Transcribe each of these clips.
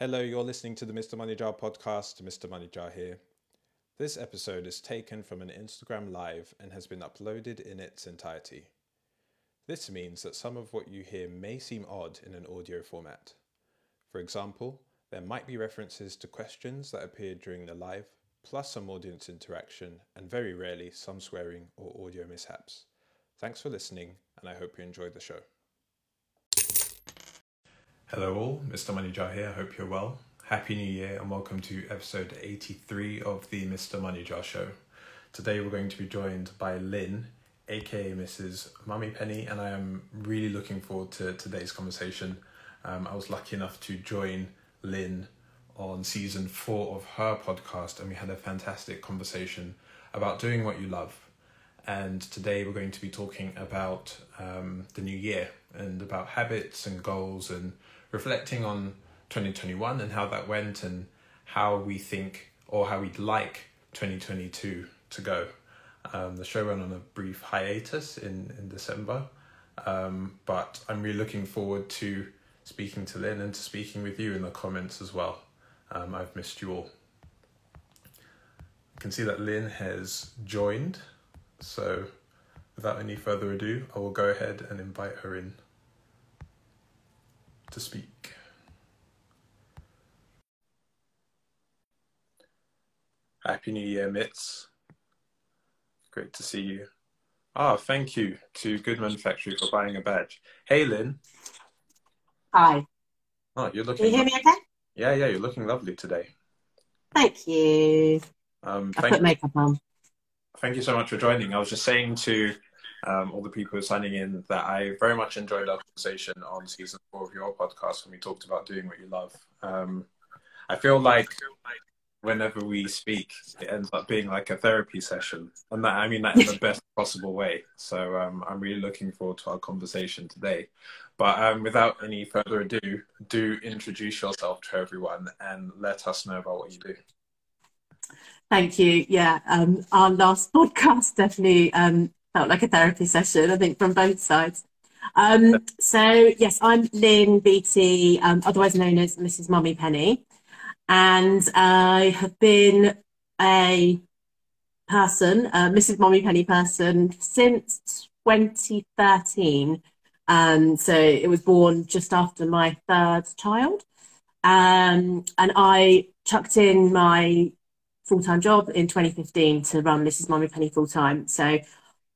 Hello, you're listening to the Mr. Money Jar podcast. Mr. Money Jar here. This episode is taken from an Instagram live and has been uploaded in its entirety. This means that some of what you hear may seem odd in an audio format. For example, there might be references to questions that appeared during the live, plus some audience interaction, and very rarely some swearing or audio mishaps. Thanks for listening, and I hope you enjoyed the show. Hello, all. Mr. Money Jar here. Hope you're well. Happy New Year, and welcome to episode 83 of the Mr. Money Jar Show. Today, we're going to be joined by Lynn, aka Mrs. Mummy Penny, and I am really looking forward to today's conversation. Um, I was lucky enough to join Lynn on season four of her podcast, and we had a fantastic conversation about doing what you love. And today, we're going to be talking about um, the new year and about habits and goals and reflecting on 2021 and how that went and how we think or how we'd like 2022 to go. Um, the show went on a brief hiatus in, in December, um, but I'm really looking forward to speaking to Lynn and to speaking with you in the comments as well. Um, I've missed you all. I can see that Lynn has joined, so without any further ado, I will go ahead and invite her in to speak. Happy New Year, Mitz. Great to see you. Ah, thank you to Good Manufacturing for buying a badge. Hey, Lynn. Hi. Oh, you're looking. Can you hear me okay? Yeah, yeah, you're looking lovely today. Thank you. Um, I thank, put makeup on. thank you so much for joining. I was just saying to um, all the people who are signing in that I very much enjoyed our conversation on season four of your podcast when we talked about doing what you love. Um, I feel like whenever we speak, it ends up being like a therapy session, and that I mean that in the best possible way. So um, I'm really looking forward to our conversation today. But um, without any further ado, do introduce yourself to everyone and let us know about what you do. Thank you. Yeah, um, our last podcast definitely um, felt like a therapy session, I think, from both sides. Um, so, yes, I'm Lynn Beattie, um, otherwise known as Mrs. Mummy Penny, and I have been a person, a Mrs. Mummy Penny person, since 2013. Um, so it was born just after my third child. Um, and I chucked in my full time job in 2015 to run Mrs. Mummy Penny full time. So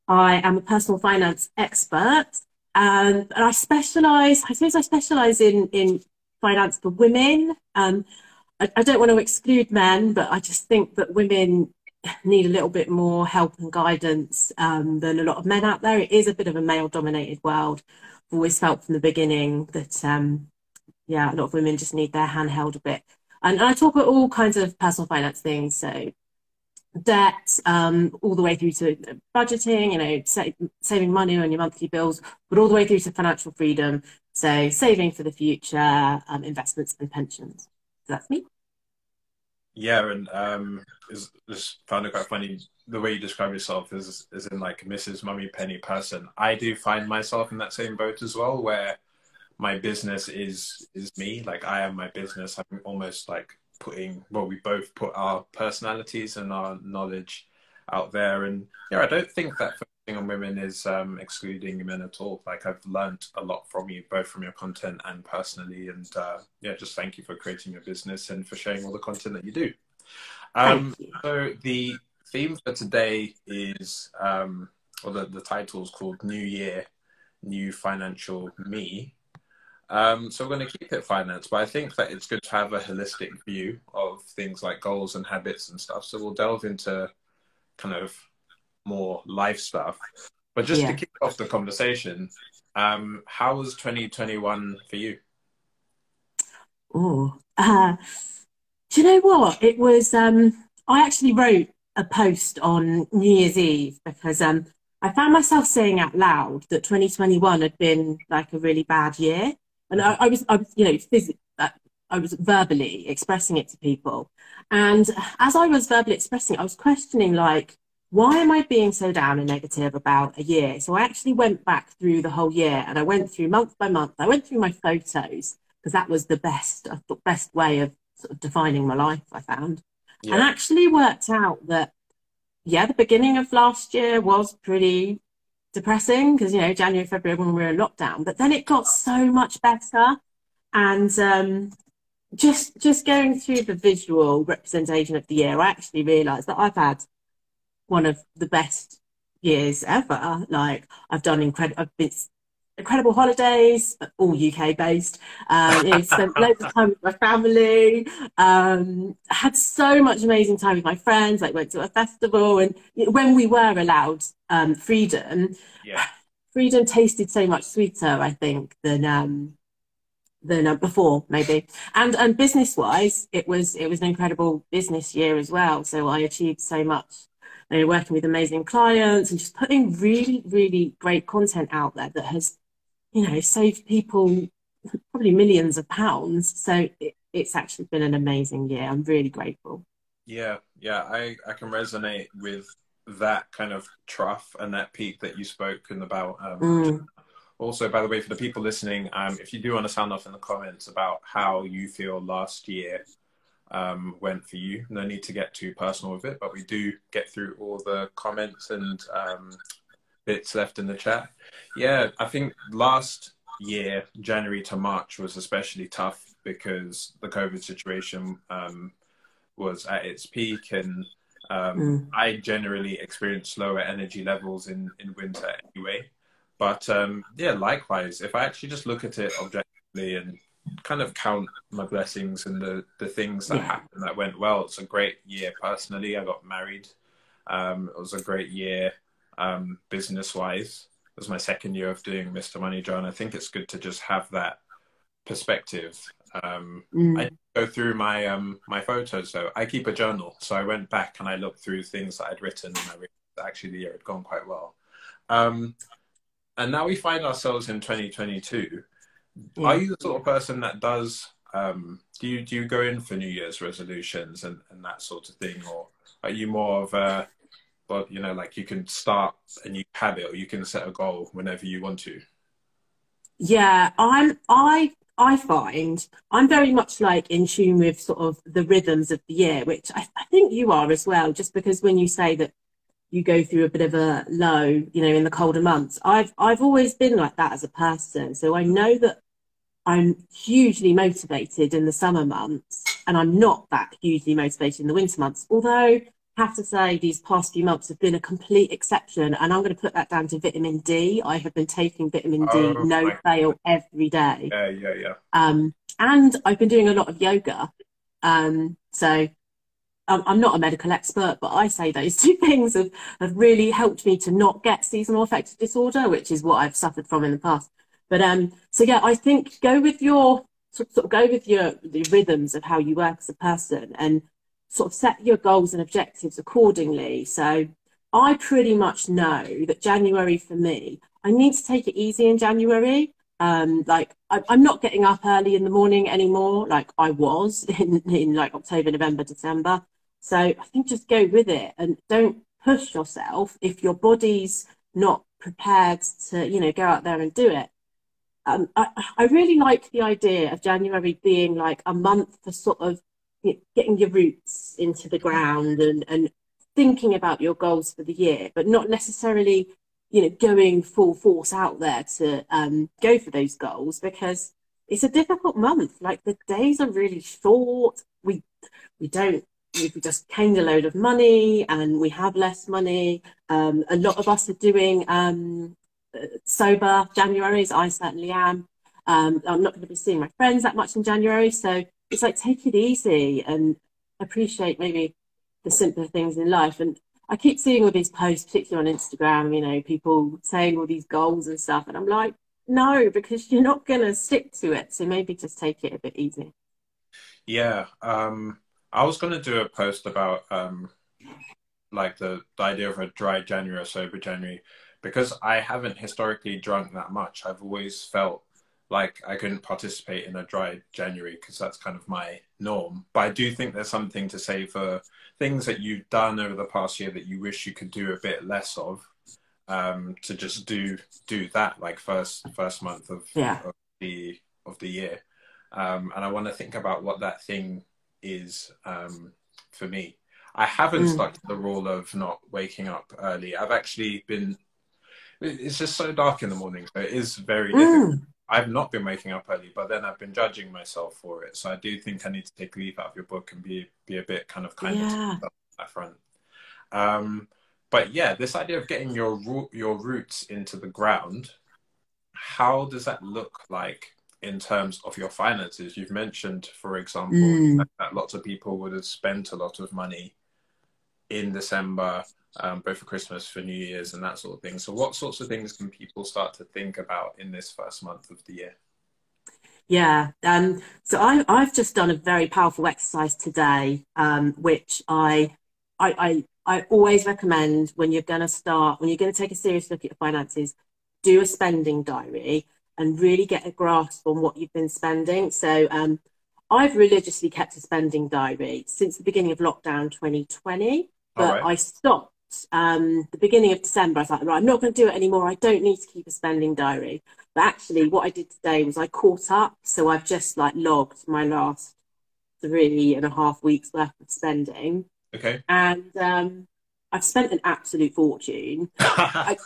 I am a personal finance expert. Um, and I specialize, I suppose I specialize in, in finance for women. Um, I, I don't want to exclude men, but I just think that women need a little bit more help and guidance um, than a lot of men out there. It is a bit of a male dominated world. I've always felt from the beginning that, um, yeah, a lot of women just need their hand held a bit. And, and I talk about all kinds of personal finance things. So debt, um, all the way through to budgeting, you know, sa- saving money on your monthly bills, but all the way through to financial freedom. So saving for the future, um, investments and pensions. So that's me. Yeah, and um, is just found it quite funny the way you describe yourself is is in like Mrs. Mummy Penny person. I do find myself in that same boat as well, where my business is is me. Like I am my business. I'm almost like putting well, we both put our personalities and our knowledge out there, and yeah, I don't think that focusing on women is um, excluding men at all. Like I've learned a lot from you, both from your content and personally, and uh, yeah, just thank you for creating your business and for sharing all the content that you do. Um, so the theme for today is, um, or the, the title is called New Year, New Financial Me. Um, so we're going to keep it finance, but I think that it's good to have a holistic view of things like goals and habits and stuff. So we'll delve into kind of more life stuff. But just Yeah. to kick off the conversation, um, how was 2021 for you? Oh, uh, do you know what? It was, um, I actually wrote a post on New Year's Eve because um, I found myself saying out loud that 2021 had been like a really bad year. And I, I was, I was, you know, phys- uh, I was verbally expressing it to people. And as I was verbally expressing it, I was questioning, like, why am I being so down and negative about a year? So I actually went back through the whole year and I went through month by month. I went through my photos because that was the best, I thought, best way of sort of defining my life. I found, Yeah. and actually worked out that yeah, the beginning of last year was pretty depressing because you know January, February when we were in lockdown, but then it got so much better, and um, just just going through the visual representation of the year, I actually realised that I've had one of the best years ever. Like I've done incredible, I've been incredible holidays, all UK based. Um, you know, spent loads of time with my family. Um, had so much amazing time with my friends. Like went to a festival, and when we were allowed um, freedom, Yeah. freedom tasted so much sweeter, I think, than um, than uh, before, maybe. And and business wise, it was it was an incredible business year as well. So I achieved so much. You know, working with amazing clients and just putting really, really great content out there that has, you know, saved people probably millions of pounds. So it, it's actually been an amazing year. I'm really grateful. Yeah, yeah, I, I can resonate with that kind of trough and that peak that you spoken about. Um, Mm. Also, by the way, for the people listening, um, if you do want to sound off in the comments about how you feel last year um, went for you, no need to get too personal with it, but we do get through all the comments and um, bits left in the chat. Yeah, I think last year, January to March, was especially tough because the COVID situation um, was at its peak and um, Mm. I generally experience lower energy levels in, in winter anyway. But um, yeah, likewise, if I actually just look at it objectively and kind of count my blessings and the, the things that Yeah. happened that went well, it's a great year personally. I got married. Um, it was a great year um, business wise. It was my second year of doing Mr. Money and I think it's good to just have that perspective. Um, Mm. I go through my um my photos though. I keep a journal, so I went back and I looked through things that I'd written, and I realized that actually the year had gone quite well. Um, and now we find ourselves in 2022. Yeah. Are you the sort of person that does? Um, do you do you go in for New Year's resolutions and, and that sort of thing, or are you more of a, well, you know, like you can start a new habit or you can set a goal whenever you want to? Yeah, I'm I I find I'm very much like in tune with sort of the rhythms of the year, which I, I think you are as well, just because when you say that you go through a bit of a low, you know, in the colder months, I've I've always been like that as a person. So I know that I'm hugely motivated in the summer months and I'm not that hugely motivated in the winter months. Although have to say these past few months have been a complete exception and I'm going to put that down to vitamin D. I have been taking vitamin D Oh, no fail every day. Yeah, yeah, yeah. Um, and I've been doing a lot of yoga. Um, so I'm, I'm not a medical expert, but I say those two things have, have really helped me to not get seasonal affective disorder, which is what I've suffered from in the past. But um, so yeah, I think go with your sort sort of go with your the rhythms of how you work as a person and sort of set your goals and objectives accordingly. So I pretty much know that January for me, I need to take it easy in January. Um, like I, I'm not getting up early in the morning anymore, like I was in, in like October, November, December. So I think just go with it and don't push yourself if your body's not prepared to, you know, go out there and do it. Um, I, I really like the idea of January being like a month for sort of getting your roots into the ground and, and thinking about your goals for the year, but not necessarily, you know, going full force out there to um, go for those goals because it's a difficult month. Like the days are really short. We we don't we we just gained a load of money and we have less money. Um, a lot of us are doing um, uh, sober Januaries. I certainly am. Um, I'm not going to be seeing my friends that much in January, so it's like take it easy and appreciate maybe the simpler things in life. And I keep seeing all these posts, particularly on Instagram, you know, people saying all these goals and stuff, and I'm like, no, because you're not going to stick to it. So maybe just take it a bit easy. Yeah, um, I was going to do a post about um, like the, the idea of a dry January or sober January because I haven't historically drunk that much. I've always felt like I couldn't participate in a dry January because that's kind of my norm. But I do think there's something to say for things that you've done over the past year that you wish you could do a bit less of. Um, to just do do that like first first month of, Yeah. of the of the year. um, and I want to think about what that thing is um, for me. I haven't mm. stuck to the rule of not waking up early. I've actually been. It's just so dark in the morning, so it is very mm. difficult. I've not been waking up early, but then I've been judging myself for it. So I do think I need to take a leaf out of your book and be be a bit kind of kind yeah. to that front. Um, but yeah, this idea of getting your your roots into the ground, how does that look like in terms of your finances? You've mentioned, for example, mm. that, lots of people would have spent a lot of money in December, um, both for Christmas, for New Year's, and that sort of thing. So, what sorts of things can people start to think about in this first month of the year? Yeah, um, so I, I've just done a very powerful exercise today, um, which I, I, I I always recommend when you're going to start, when you're going to take a serious look at your finances, do a spending diary and really get a grasp on what you've been spending. So um, I've religiously kept a spending diary since the beginning of lockdown 2020, but right. I stopped um, the beginning of December. I was like, right, I'm not going to do it anymore. I don't need to keep a spending diary. But actually, what I did today was I caught up. So I've just like logged my last three and a half weeks worth of spending. Okay. And um, I've spent an absolute fortune. I,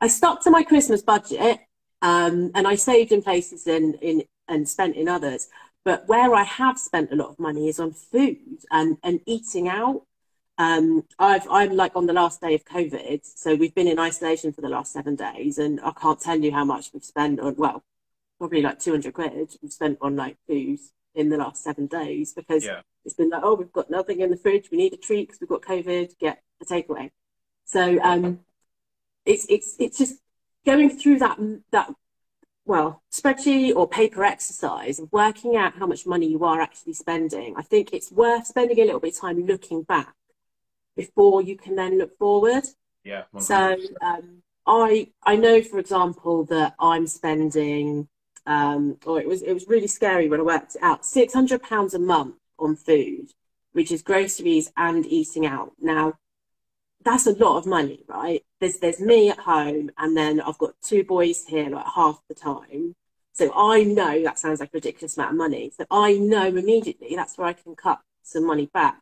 I stuck to my Christmas budget um, and I saved in places and, in, and spent in others. But where I have spent a lot of money is on food and, and eating out. Um, I've, I'm like on the last day of COVID, so we've been in isolation for the last seven days, and I can't tell you how much we've spent on. Well, probably like 200 quid we've spent on like food in the last seven days because yeah. it's been like, oh, we've got nothing in the fridge. We need a treat because we've got COVID. Get a takeaway. So um, it's it's it's just going through that that well spreadsheet or paper exercise of working out how much money you are actually spending. I think it's worth spending a little bit of time looking back before you can then look forward. Yeah. 100%. So um, I I know, for example, that I'm spending um, or it was it was really scary when I worked out six hundred pounds a month on food, which is groceries and eating out. Now, that's a lot of money, right? There's there's me at home, and then I've got two boys here like half the time. So I know that sounds like a ridiculous amount of money. So I know immediately that's where I can cut some money back.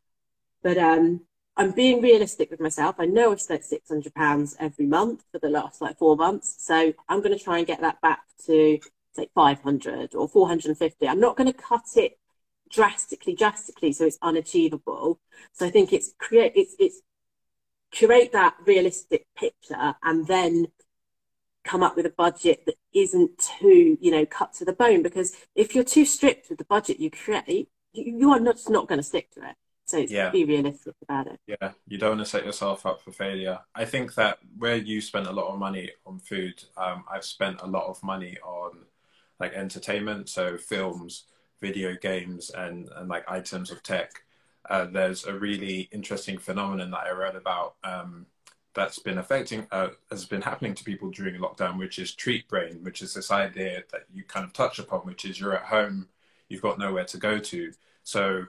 But um, I'm being realistic with myself. I know I've spent six hundred pounds every month for the last like four months, so I'm going to try and get that back to say 500 or 450. I'm not going to cut it drastically, drastically, so it's unachievable. So I think it's create it's it's that realistic picture and then come up with a budget that isn't too you know cut to the bone because if you're too strict with the budget you create you, you are not, not going to stick to it so yeah. be realistic about it yeah you don't want to set yourself up for failure i think that where you spend a lot of money on food um, i've spent a lot of money on like entertainment, so films, video games, and, and like items of tech. Uh, there's a really interesting phenomenon that I read about um, that's been affecting, uh, has been happening to people during lockdown, which is treat brain, which is this idea that you kind of touch upon, which is you're at home, you've got nowhere to go to. So,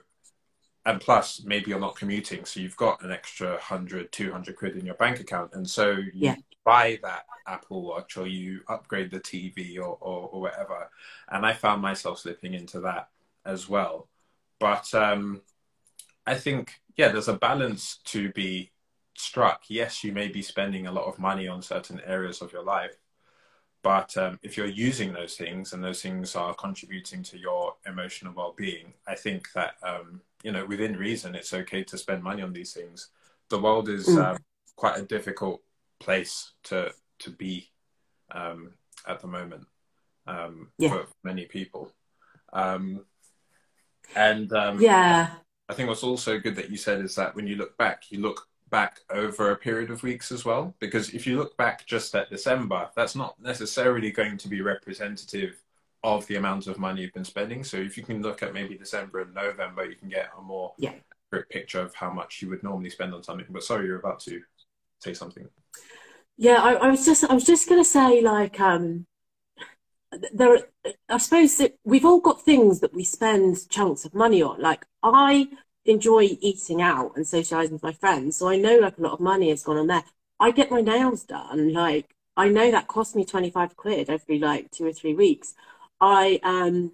and plus maybe you're not commuting, so you've got an extra 100, 200 quid in your bank account. And so you yeah. buy that Apple Watch or you upgrade the TV or, or, or whatever. And I found myself slipping into that as well. But um, I think, yeah, there's a balance to be struck. Yes, you may be spending a lot of money on certain areas of your life. But um, if you're using those things and those things are contributing to your emotional well-being, I think that um, you know within reason, it's okay to spend money on these things. The world is mm. uh, quite a difficult place to to be um, at the moment um, yeah. for many people. Um, and um, yeah, I think what's also good that you said is that when you look back, you look back over a period of weeks as well. Because if you look back just at December, that's not necessarily going to be representative of the amount of money you've been spending. So if you can look at maybe December and November, you can get a more yeah. accurate picture of how much you would normally spend on something. But sorry, you're about to say something. Yeah, I, I was just I was just gonna say like um there I suppose that we've all got things that we spend chunks of money on. Like I enjoy eating out and socializing with my friends, so I know like a lot of money has gone on there. I get my nails done, like I know that costs me 25 quid every like two or three weeks. I um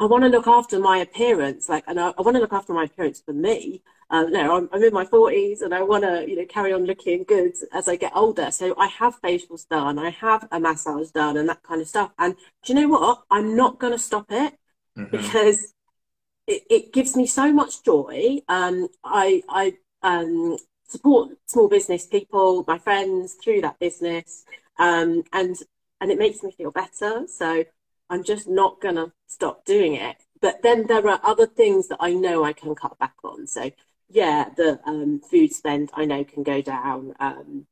I want to look after my appearance, like, and I, I want to look after my appearance for me. Um, no, I'm, I'm, in my 40s and I want to, you know, carry on looking good as I get older. So I have facials done, I have a massage done, and that kind of stuff. And do you know what? I'm not going to stop it mm-hmm. because it, it, gives me so much joy. Um, I, I um, support small business people, my friends through that business, um, and and it makes me feel better. So I'm just not going to stop doing it. But then there are other things that I know I can cut back on. So, yeah, the um, food spend I know can go down. Um,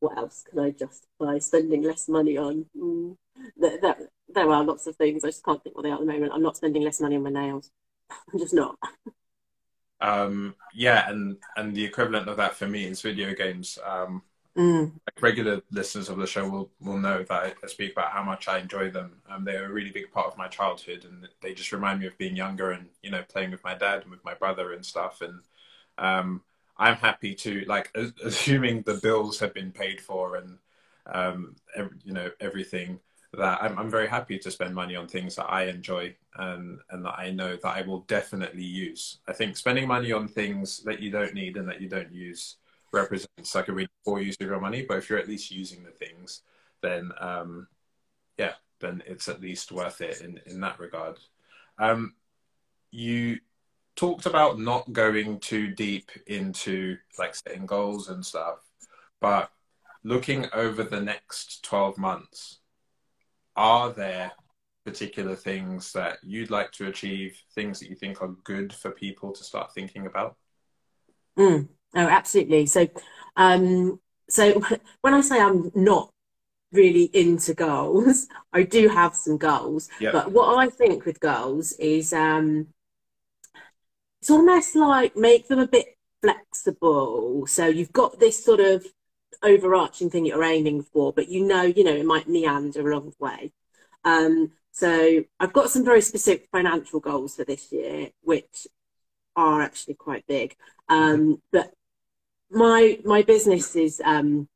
what else can I justify spending less money on? Mm, there, there, are lots of things. I just can't think what they are at the moment. I'm not spending less money on my nails. I'm just not. Um, yeah, and and the equivalent of that for me is video games. Um, Mm. Like regular listeners of the show will, will know that I speak about how much I enjoy them. Um, they're a really big part of my childhood, and they just remind me of being younger and you know playing with my dad and with my brother and stuff. And um, I'm happy to like assuming the bills have been paid for and um, every, you know everything that I'm, I'm very happy to spend money on things that I enjoy and and that I know that I will definitely use. I think spending money on things that you don't need and that you don't use represents like a really poor use of your money. But if you're at least using the things, then um, yeah, then it's at least worth it in in that regard. Um, you talked about not going too deep into like setting goals and stuff, but looking over the next 12 months, are there particular things that you'd like to achieve, things that you think are good for people to start thinking about? Mm. Oh, absolutely. So, um, so when I say I'm not really into goals, I do have some goals. Yep. But what I think with goals is um, it's almost like make them a bit flexible. So you've got this sort of overarching thing you're aiming for, but you know, you know, it might meander along the way. Um, so I've got some very specific financial goals for this year, which are actually quite big. Um, but my my business is um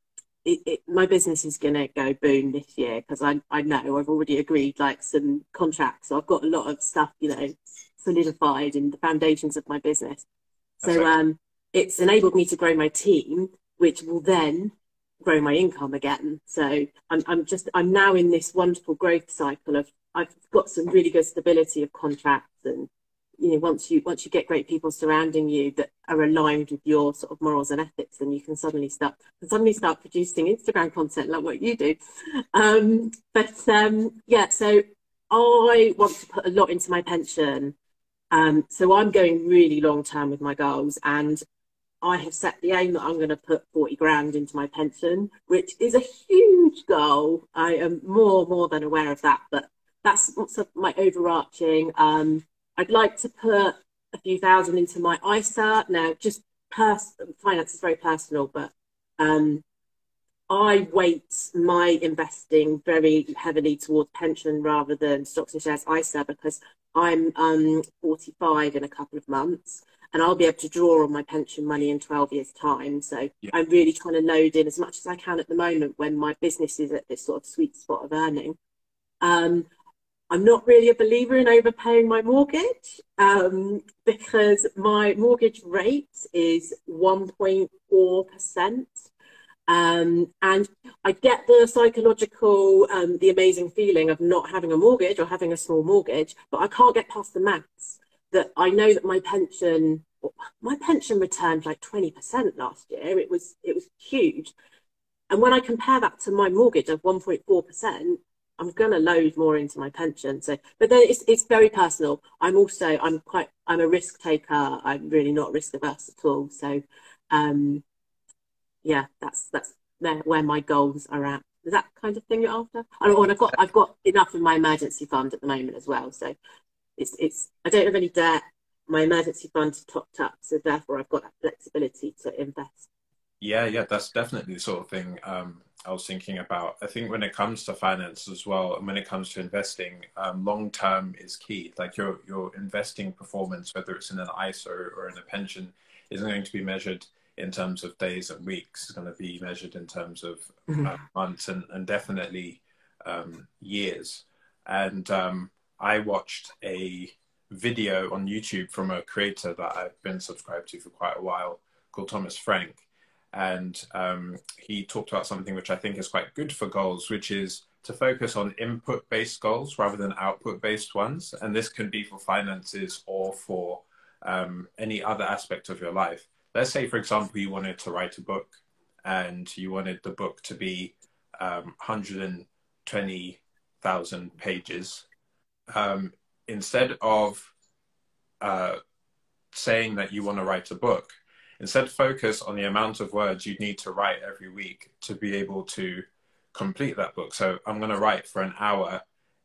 it, it, my business is going to go boom this year because I, I know I've already agreed like some contracts. So I've got a lot of stuff, you know, solidified in the foundations of my business. So um, it's enabled me to grow my team, which will then grow my income again. So I'm, I'm just, I'm now in this wonderful growth cycle of, I've got some really good stability of contracts and you know once you once you get great people surrounding you that are aligned with your sort of morals and ethics then you can suddenly start can suddenly start producing instagram content like what you do. Um, but um, yeah so i want to put a lot into my pension. Um, so i'm going really long term with my goals and i have set the aim that i'm going to put 40 grand into my pension which is a huge goal. I am more more than aware of that but that's my overarching um, I'd like to put a few thousand into my ISA. Now, just pers- finance is very personal, but um, I weight my investing very heavily towards pension rather than stocks and shares ISA because I'm um, 45 in a couple of months and I'll be able to draw on my pension money in 12 years' time. So yeah. I'm really trying to load in as much as I can at the moment when my business is at this sort of sweet spot of earning. Um, I'm not really a believer in overpaying my mortgage um, because my mortgage rate is 1.4%. Um, and I get the psychological, um, the amazing feeling of not having a mortgage or having a small mortgage, but I can't get past the maths that I know that my pension, my pension returned like 20% last year. It was, it was huge. And when I compare that to my mortgage of 1.4%, I'm going to load more into my pension. So, but then it's it's very personal. I'm also I'm quite I'm a risk taker. I'm really not risk averse at all. So, um, yeah, that's that's where my goals are at. Is that kind of thing you're after? And I've got I've got enough in my emergency fund at the moment as well. So, it's it's I don't have any debt. My emergency fund is topped up, so therefore I've got that flexibility to invest. Yeah, yeah, that's definitely the sort of thing um, I was thinking about. I think when it comes to finance as well, and when it comes to investing, um, long term is key. Like your your investing performance, whether it's in an ISA or, or in a pension, isn't going to be measured in terms of days and weeks. It's going to be measured in terms of mm-hmm. uh, months and, and definitely um, years. And um, I watched a video on YouTube from a creator that I've been subscribed to for quite a while called Thomas Frank. And um, he talked about something which I think is quite good for goals, which is to focus on input based goals rather than output based ones. And this can be for finances or for um, any other aspect of your life. Let's say, for example, you wanted to write a book and you wanted the book to be um, 120,000 pages. Um, instead of uh, saying that you want to write a book, instead focus on the amount of words you need to write every week to be able to complete that book. So I'm going to write for an hour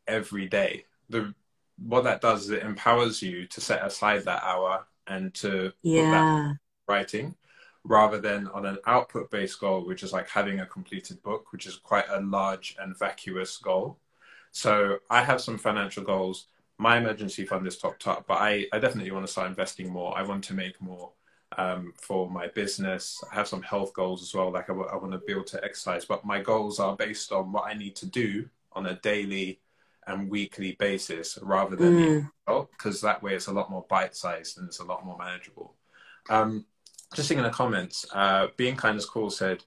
every day. The what that does is it empowers you to set aside that hour and to yeah. writing rather than on an output based goal which is like having a completed book which is quite a large and vacuous goal. So i have some financial goals. My emergency fund is topped up but i, I definitely want to start investing more. I want to make more um, for my business i have some health goals as well like I, w- I want to be able to exercise but my goals are based on what i need to do on a daily and weekly basis rather than because mm. that way it's a lot more bite sized and it's a lot more manageable. Um, just seeing in the comments, uh, being kind is cool said,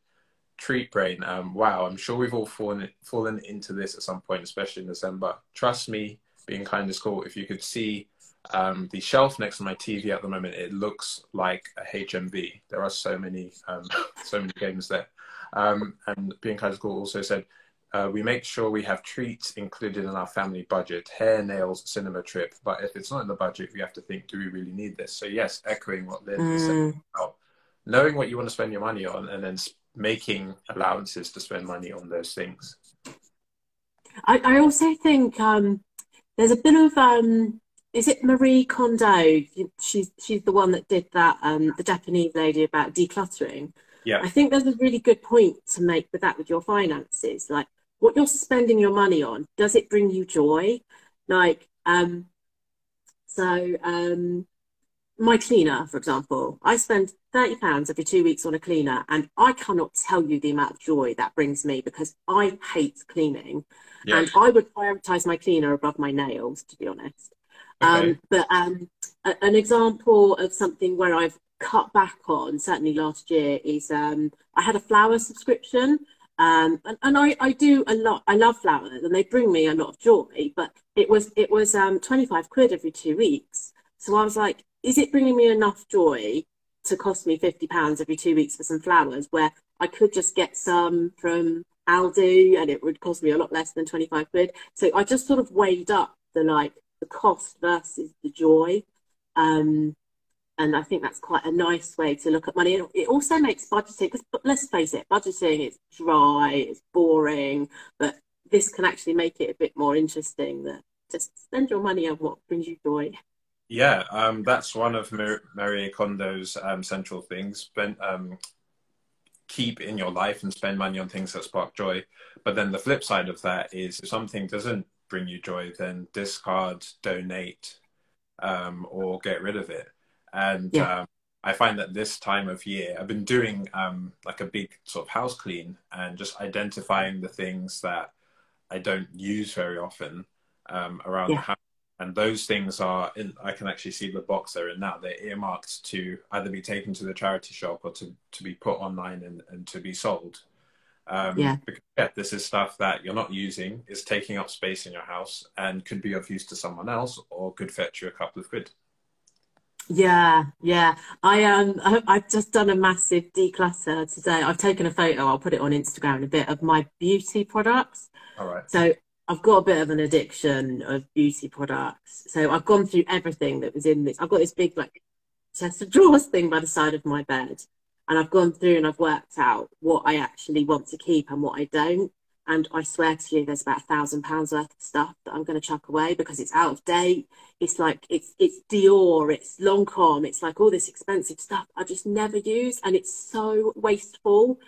treat brain. Um, wow, I'm sure we've all fallen fallen into this at some point, especially in December. Trust me, being kind is cool. If you could see um, the shelf next to my TV at the moment, it looks like a HMV. There are so many, um, so many games there. Um, and being cool also said, uh, we make sure we have treats included in our family budget, hair, nails, cinema trip. But if it's not in the budget, we have to think, do we really need this? So yes, echoing what Lynn mm. said about knowing what you want to spend your money on and then making allowances to spend money on those things. I, I also think um, there's a bit of um, is it Marie Kondo? She's she's the one that did that um, the Japanese lady about decluttering. Yeah. I think there's a really good point to make with that with your finances. Like what you're spending your money on, does it bring you joy? Like, um, so um, my cleaner, for example, I spend thirty pounds every two weeks on a cleaner, and I cannot tell you the amount of joy that brings me because I hate cleaning, yeah. and I would prioritize my cleaner above my nails, to be honest. Okay. Um, but um, a, an example of something where I've cut back on, certainly last year, is um, I had a flower subscription. Um, and, and I, I do a lot. I love flowers, and they bring me a lot of joy. But it was it was um, twenty five quid every two weeks. So I was like, is it bringing me enough joy to cost me fifty pounds every two weeks for some flowers? Where I could just get some from Aldi, and it would cost me a lot less than twenty five quid. So I just sort of weighed up the like the cost versus the joy. Um, and I think that's quite a nice way to look at money. It also makes budgeting, because let's face it, budgeting is dry, it's boring, but this can actually make it a bit more interesting that just spend your money on what brings you joy. Yeah, um, that's one of Mar- Marie Kondo's um, central things. Spend, um, keep in your life and spend money on things that spark joy. But then the flip side of that is if something doesn't bring you joy, then discard, donate, um, or get rid of it. And yeah. um, I find that this time of year, I've been doing um, like a big sort of house clean and just identifying the things that I don't use very often um, around yeah. the house. And those things are, in, I can actually see the box they're in now. They're earmarked to either be taken to the charity shop or to, to be put online and, and to be sold. Um, yeah. Because yeah, this is stuff that you're not using, is taking up space in your house, and could be of use to someone else, or could fetch you a couple of quid. Yeah, yeah. I um I, I've just done a massive declutter today. I've taken a photo, I'll put it on Instagram in a bit of my beauty products. All right. So I've got a bit of an addiction of beauty products. So I've gone through everything that was in this. I've got this big like chest of drawers thing by the side of my bed. And I've gone through and I've worked out what I actually want to keep and what I don't. And I swear to you, there's about a thousand pounds worth of stuff that I'm going to chuck away because it's out of date. It's like it's it's Dior, it's Lancome, it's like all this expensive stuff I just never use, and it's so wasteful.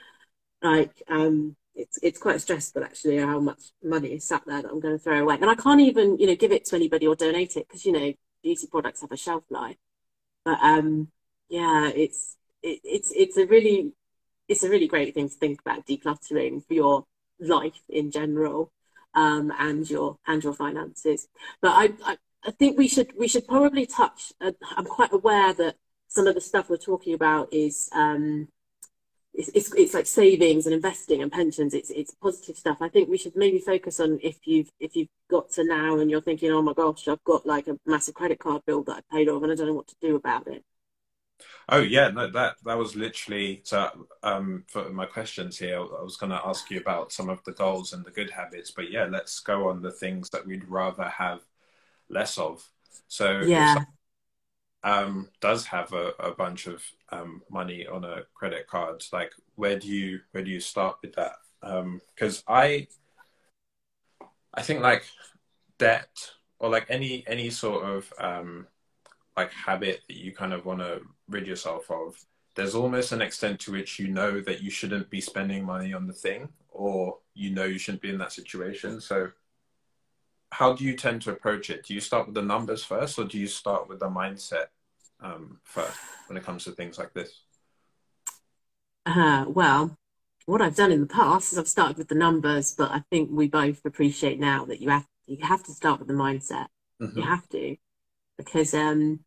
Like um, it's it's quite stressful actually how much money is sat there that I'm going to throw away, and I can't even you know give it to anybody or donate it because you know beauty products have a shelf life. But um, yeah, it's it, it's it's a really it's a really great thing to think about decluttering for your life in general. um, and your and your finances. But I, I, I think we should we should probably touch. Uh, I'm quite aware that some of the stuff we're talking about is um, it's, it's, it's like savings and investing and pensions. It's it's positive stuff. I think we should maybe focus on if you've if you've got to now and you're thinking, oh my gosh, I've got like a massive credit card bill that I paid off and I don't know what to do about it. Oh yeah, no, that that was literally so. Um, for my questions here, I was going to ask you about some of the goals and the good habits, but yeah, let's go on the things that we'd rather have less of. So yeah, um, does have a, a bunch of um, money on a credit card, like where do you where do you start with that? Because um, I I think like debt or like any any sort of um, like habit that you kind of want to rid yourself of. There's almost an extent to which you know that you shouldn't be spending money on the thing, or you know you shouldn't be in that situation. So how do you tend to approach it? Do you start with the numbers first, or do you start with the mindset um, first when it comes to things like this? Uh, well, what I've done in the past is I've started with the numbers, but I think we both appreciate now that you have you have to start with the mindset. Mm-hmm. You have to because um,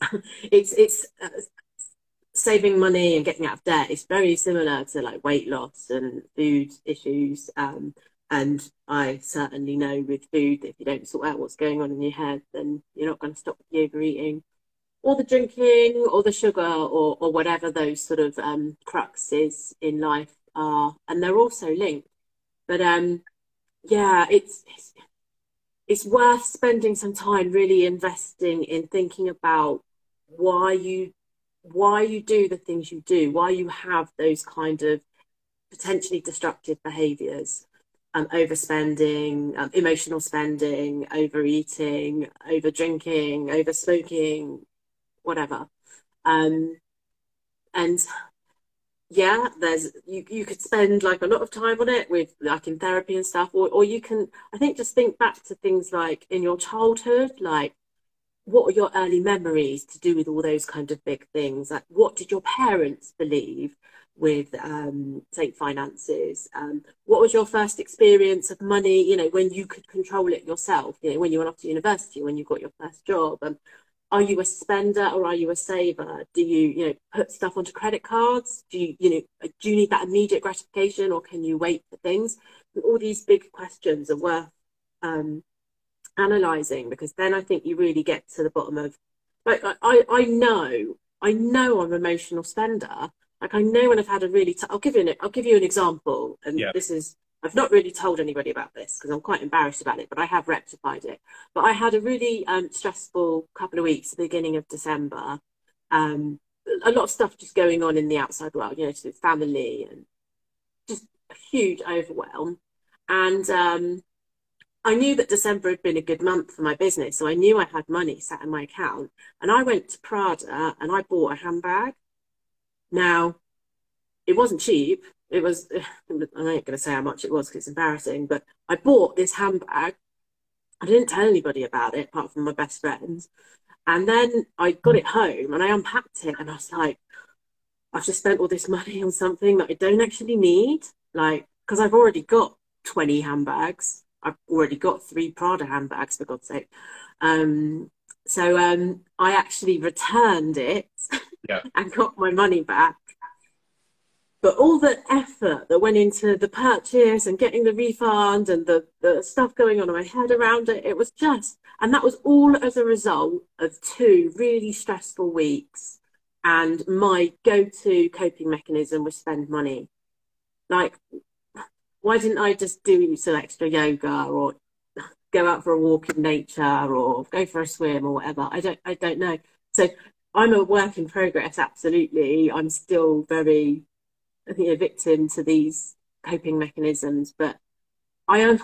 it's it's uh, saving money and getting out of debt. It's very similar to like weight loss and food issues. Um, and I certainly know with food, that if you don't sort out what's going on in your head, then you're not going to stop the overeating or the drinking or the sugar or, or whatever those sort of um, cruxes in life are. And they're also linked. But um, yeah, it's, it's, it's worth spending some time really investing in thinking about why you why you do the things you do, why you have those kind of potentially destructive behaviors um, overspending, um, emotional spending, overeating, over drinking, over smoking, whatever. Um, and yeah, there's you, you could spend like a lot of time on it with like in therapy and stuff, or, or you can I think just think back to things like in your childhood, like what are your early memories to do with all those kind of big things? Like what did your parents believe? with um, say finances um, what was your first experience of money you know when you could control it yourself you know when you went off to university when you got your first job um, are you a spender or are you a saver do you you know put stuff onto credit cards do you you know do you need that immediate gratification or can you wait for things all these big questions are worth um, analyzing because then i think you really get to the bottom of like i i know i know i'm an emotional spender like I know when I've had a really, i will give you an, I'll give you an example, and yeah. this is I've not really told anybody about this because I'm quite embarrassed about it, but I have rectified it. But I had a really um, stressful couple of weeks at the beginning of December. Um, a lot of stuff just going on in the outside world, you know, to family and just a huge overwhelm. And um, I knew that December had been a good month for my business, so I knew I had money sat in my account. And I went to Prada and I bought a handbag now, it wasn't cheap. It was, I ain't going to say how much it was because it's embarrassing, but I bought this handbag. I didn't tell anybody about it apart from my best friends. And then I got it home and I unpacked it and I was like, I've just spent all this money on something that I don't actually need. Like, because I've already got 20 handbags. I've already got three Prada handbags, for God's sake. Um, so um, I actually returned it yeah. and got my money back. But all the effort that went into the purchase and getting the refund and the, the stuff going on in my head around it, it was just, and that was all as a result of two really stressful weeks. And my go to coping mechanism was spend money. Like, why didn't I just do some extra yoga or go out for a walk in nature or go for a swim or whatever? I don't, I don't know. So I'm a work in progress, absolutely. I'm still very, I think, a victim to these coping mechanisms, but I am.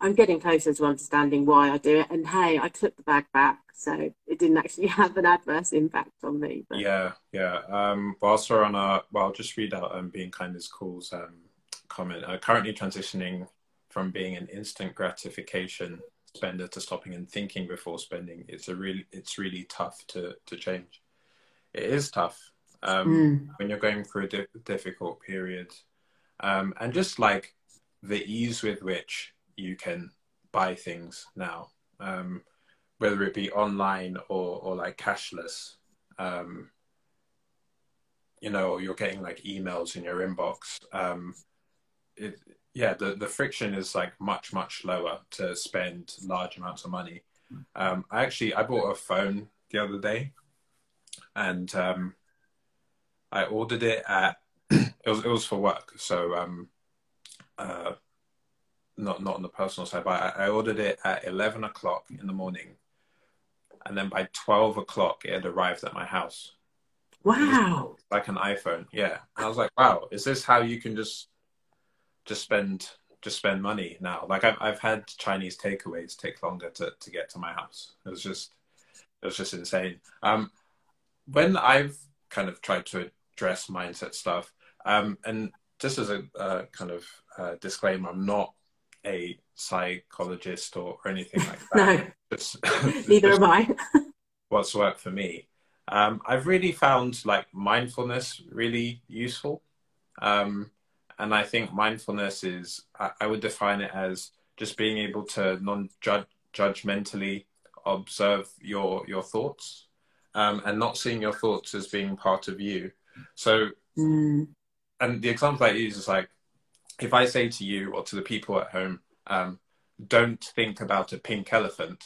I'm getting closer to understanding why I do it. And hey, I took the bag back, so it didn't actually have an adverse impact on me. But... Yeah, yeah. Um, whilst we're on our, well, I'll just read out um, Being Kind is Cool's um, comment. Uh, currently transitioning from being an instant gratification spender to stopping and thinking before spending it's a really it's really tough to to change it is tough um, mm. when you're going through a di- difficult period um, and just like the ease with which you can buy things now, um, whether it be online or or like cashless. Um, you know, you're getting like emails in your inbox. Um, it, yeah, the, the friction is like much, much lower to spend large amounts of money. Um, I actually, I bought a phone the other day and um, I ordered it at, it was, it was for work. So, um, uh, not, not on the personal side, but I, I ordered it at 11 o'clock in the morning. And then by 12 o'clock, it had arrived at my house. Wow. Like an iPhone. Yeah. And I was like, wow, is this how you can just just spend just spend money now? Like I've I've had Chinese takeaways take longer to, to get to my house. It was just it was just insane. Um when I've kind of tried to address mindset stuff, um and just as a uh, kind of uh, disclaimer, I'm not a psychologist or, or anything like that. no, just, neither am I. what's worked for me um, I've really found like mindfulness really useful. Um, and I think mindfulness is, I, I, would define it as just being able to non judgmentally observe your, your thoughts um, and not seeing your thoughts as being part of you. So, mm. and the example I use is like, if I say to you or to the people at home, um, don't think about a pink elephant,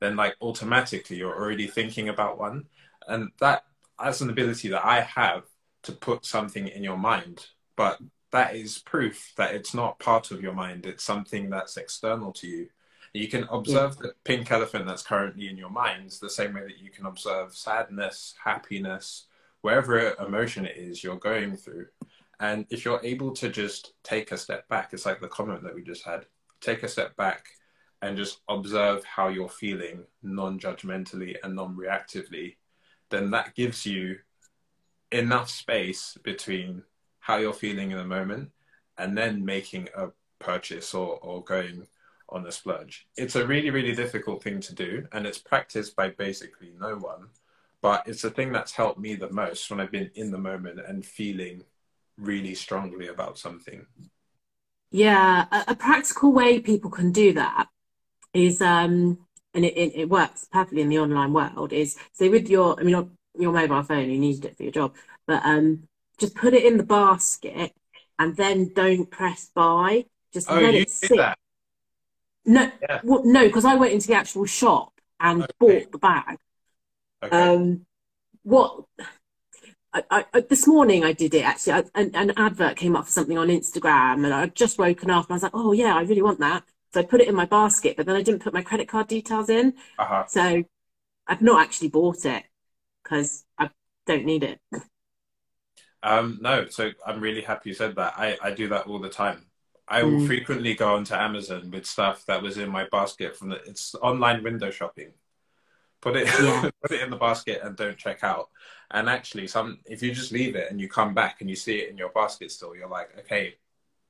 then like automatically you're already thinking about one and that that's an ability that I have to put something in your mind, but that is proof that it's not part of your mind. It's something that's external to you. You can observe yeah. the pink elephant that's currently in your mind the same way that you can observe sadness, happiness, wherever emotion it is you're going through. And if you're able to just take a step back, it's like the comment that we just had take a step back and just observe how you're feeling non judgmentally and non reactively, then that gives you enough space between how you're feeling in the moment and then making a purchase or, or going on a splurge. It's a really, really difficult thing to do, and it's practiced by basically no one. But it's the thing that's helped me the most when I've been in the moment and feeling really strongly about something. Yeah, a, a practical way people can do that is um, and it, it, it, works perfectly in the online world is so with your I mean your, your mobile phone you need it for your job but um just put it in the basket and then don't press buy just oh, let it sit that? no yeah. well, no because I went into the actual shop and okay. bought the bag okay. um what I, I, this morning I did it actually. I, an, an advert came up for something on Instagram, and I'd just woken up and I was like, "Oh yeah, I really want that." So I put it in my basket, but then I didn't put my credit card details in. Uh-huh. So I've not actually bought it because I don't need it. Um, no, so I'm really happy you said that. I, I do that all the time. I will mm. frequently go onto Amazon with stuff that was in my basket from the it's online window shopping. Put it yeah. put it in the basket and don't check out. And actually some if you just leave it and you come back and you see it in your basket still, you're like, okay,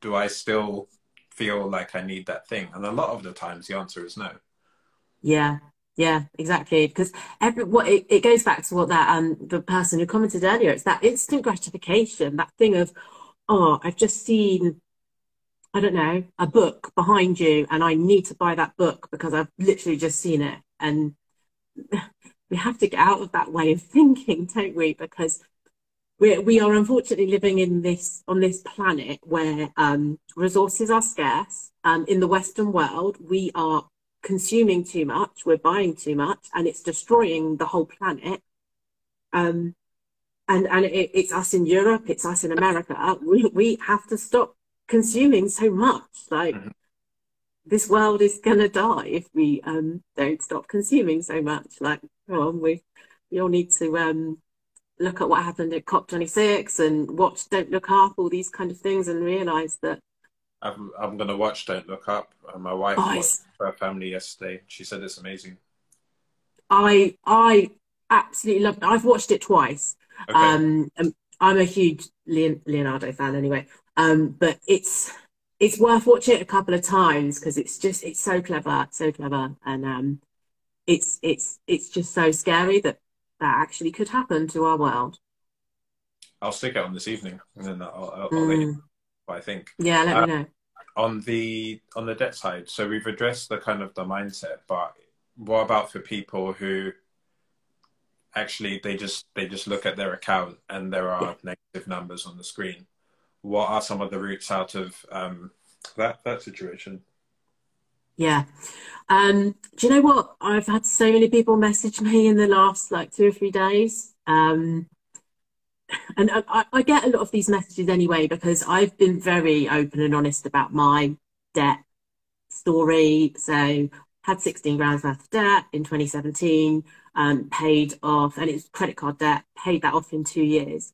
do I still feel like I need that thing? And a lot of the times the answer is no. Yeah, yeah, exactly. Because every what it, it goes back to what that um the person who commented earlier. It's that instant gratification, that thing of, oh, I've just seen, I don't know, a book behind you, and I need to buy that book because I've literally just seen it. And we have to get out of that way of thinking, don't we? Because we we are unfortunately living in this on this planet where um, resources are scarce. Um, in the Western world, we are consuming too much, we're buying too much, and it's destroying the whole planet. Um, and and it, it's us in Europe, it's us in America. We we have to stop consuming so much. Like mm-hmm. this world is gonna die if we um, don't stop consuming so much. Like, come on, we we all need to um, look at what happened at COP26 and watch Don't Look Up, all these kind of things, and realise that. I'm, I'm going to watch Don't Look Up. My wife oh, watched her family yesterday. She said it's amazing. I I absolutely love it. I've watched it twice. Okay. Um, I'm a huge Leonardo fan anyway. Um, but it's it's worth watching it a couple of times because it's just it's so clever, so clever, and um, it's it's it's just so scary that that actually could happen to our world. I'll stick it on this evening, and then I'll, I'll, I'll mm. know what I think. Yeah, let uh, me know. on the on the debt side, so we've addressed the kind of the mindset, but what about for people who actually they just they just look at their account and there are negative numbers on the screen? What are some of the routes out of um, that that situation? Yeah. Um, do you know what? I've had so many people message me in the last like two or three days. Um, and I, I, get a lot of these messages anyway because I've been very open and honest about my debt story. So had 16 grand worth of debt in 2017, um, paid off, and it's credit card debt, paid that off in two years.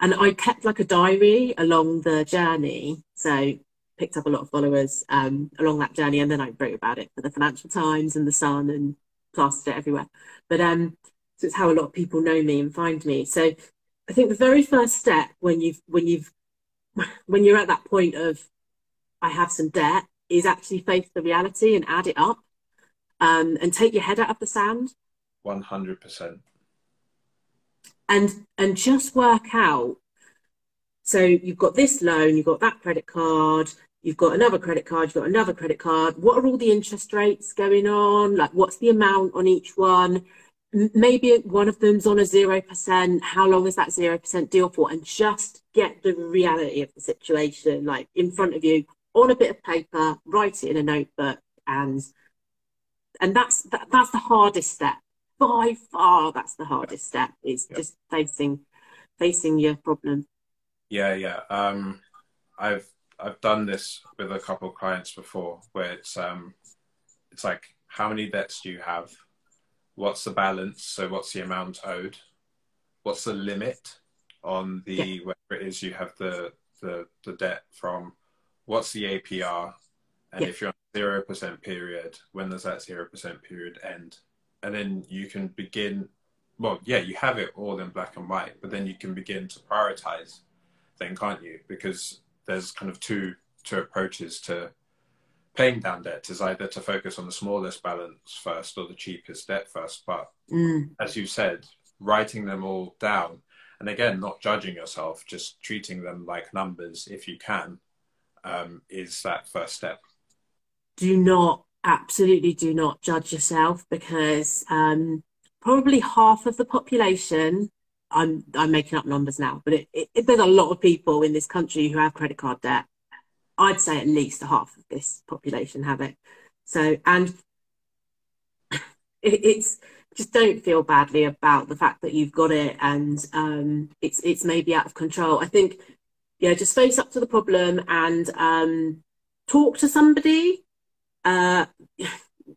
And I kept like a diary along the journey. So picked up a lot of followers um, along that journey, and then I wrote about it for the Financial Times and the Sun and plastered it everywhere. But um, so it's how a lot of people know me and find me. So I think the very first step when you've when you've when you're at that point of I have some debt is actually face the reality and add it up um, and take your head out of the sand. One hundred percent. And and just work out. So you've got this loan, you've got that credit card, you've got another credit card, you've got another credit card. What are all the interest rates going on? Like what's the amount on each one? Maybe one of them's on a 0%. How long is that 0% deal for? And just get the reality of the situation like in front of you on a bit of paper, write it in a notebook and and that's that, that's the hardest step. By far that's the hardest step is yep. just facing facing your problem. Yeah, yeah. Um I've I've done this with a couple of clients before where it's um it's like how many debts do you have? What's the balance? So what's the amount owed? What's the limit on the yeah. where it is you have the, the the debt from? What's the APR? And yeah. if you're on zero percent period, when does that zero percent period end? And then you can begin. Well, yeah, you have it all in black and white, but then you can begin to prioritize. Then, can't you? Because there's kind of two two approaches to paying down debt is either to focus on the smallest balance first or the cheapest debt first. But mm. as you said, writing them all down, and again, not judging yourself, just treating them like numbers if you can, um, is that first step. Do not, absolutely do not judge yourself because um, probably half of the population. I'm I'm making up numbers now, but it, it, there's a lot of people in this country who have credit card debt I'd say at least half of this population have it. So, and it, it's just don't feel badly about the fact that you've got it and um, it's it's maybe out of control. I think, yeah, just face up to the problem and um, talk to somebody. Uh,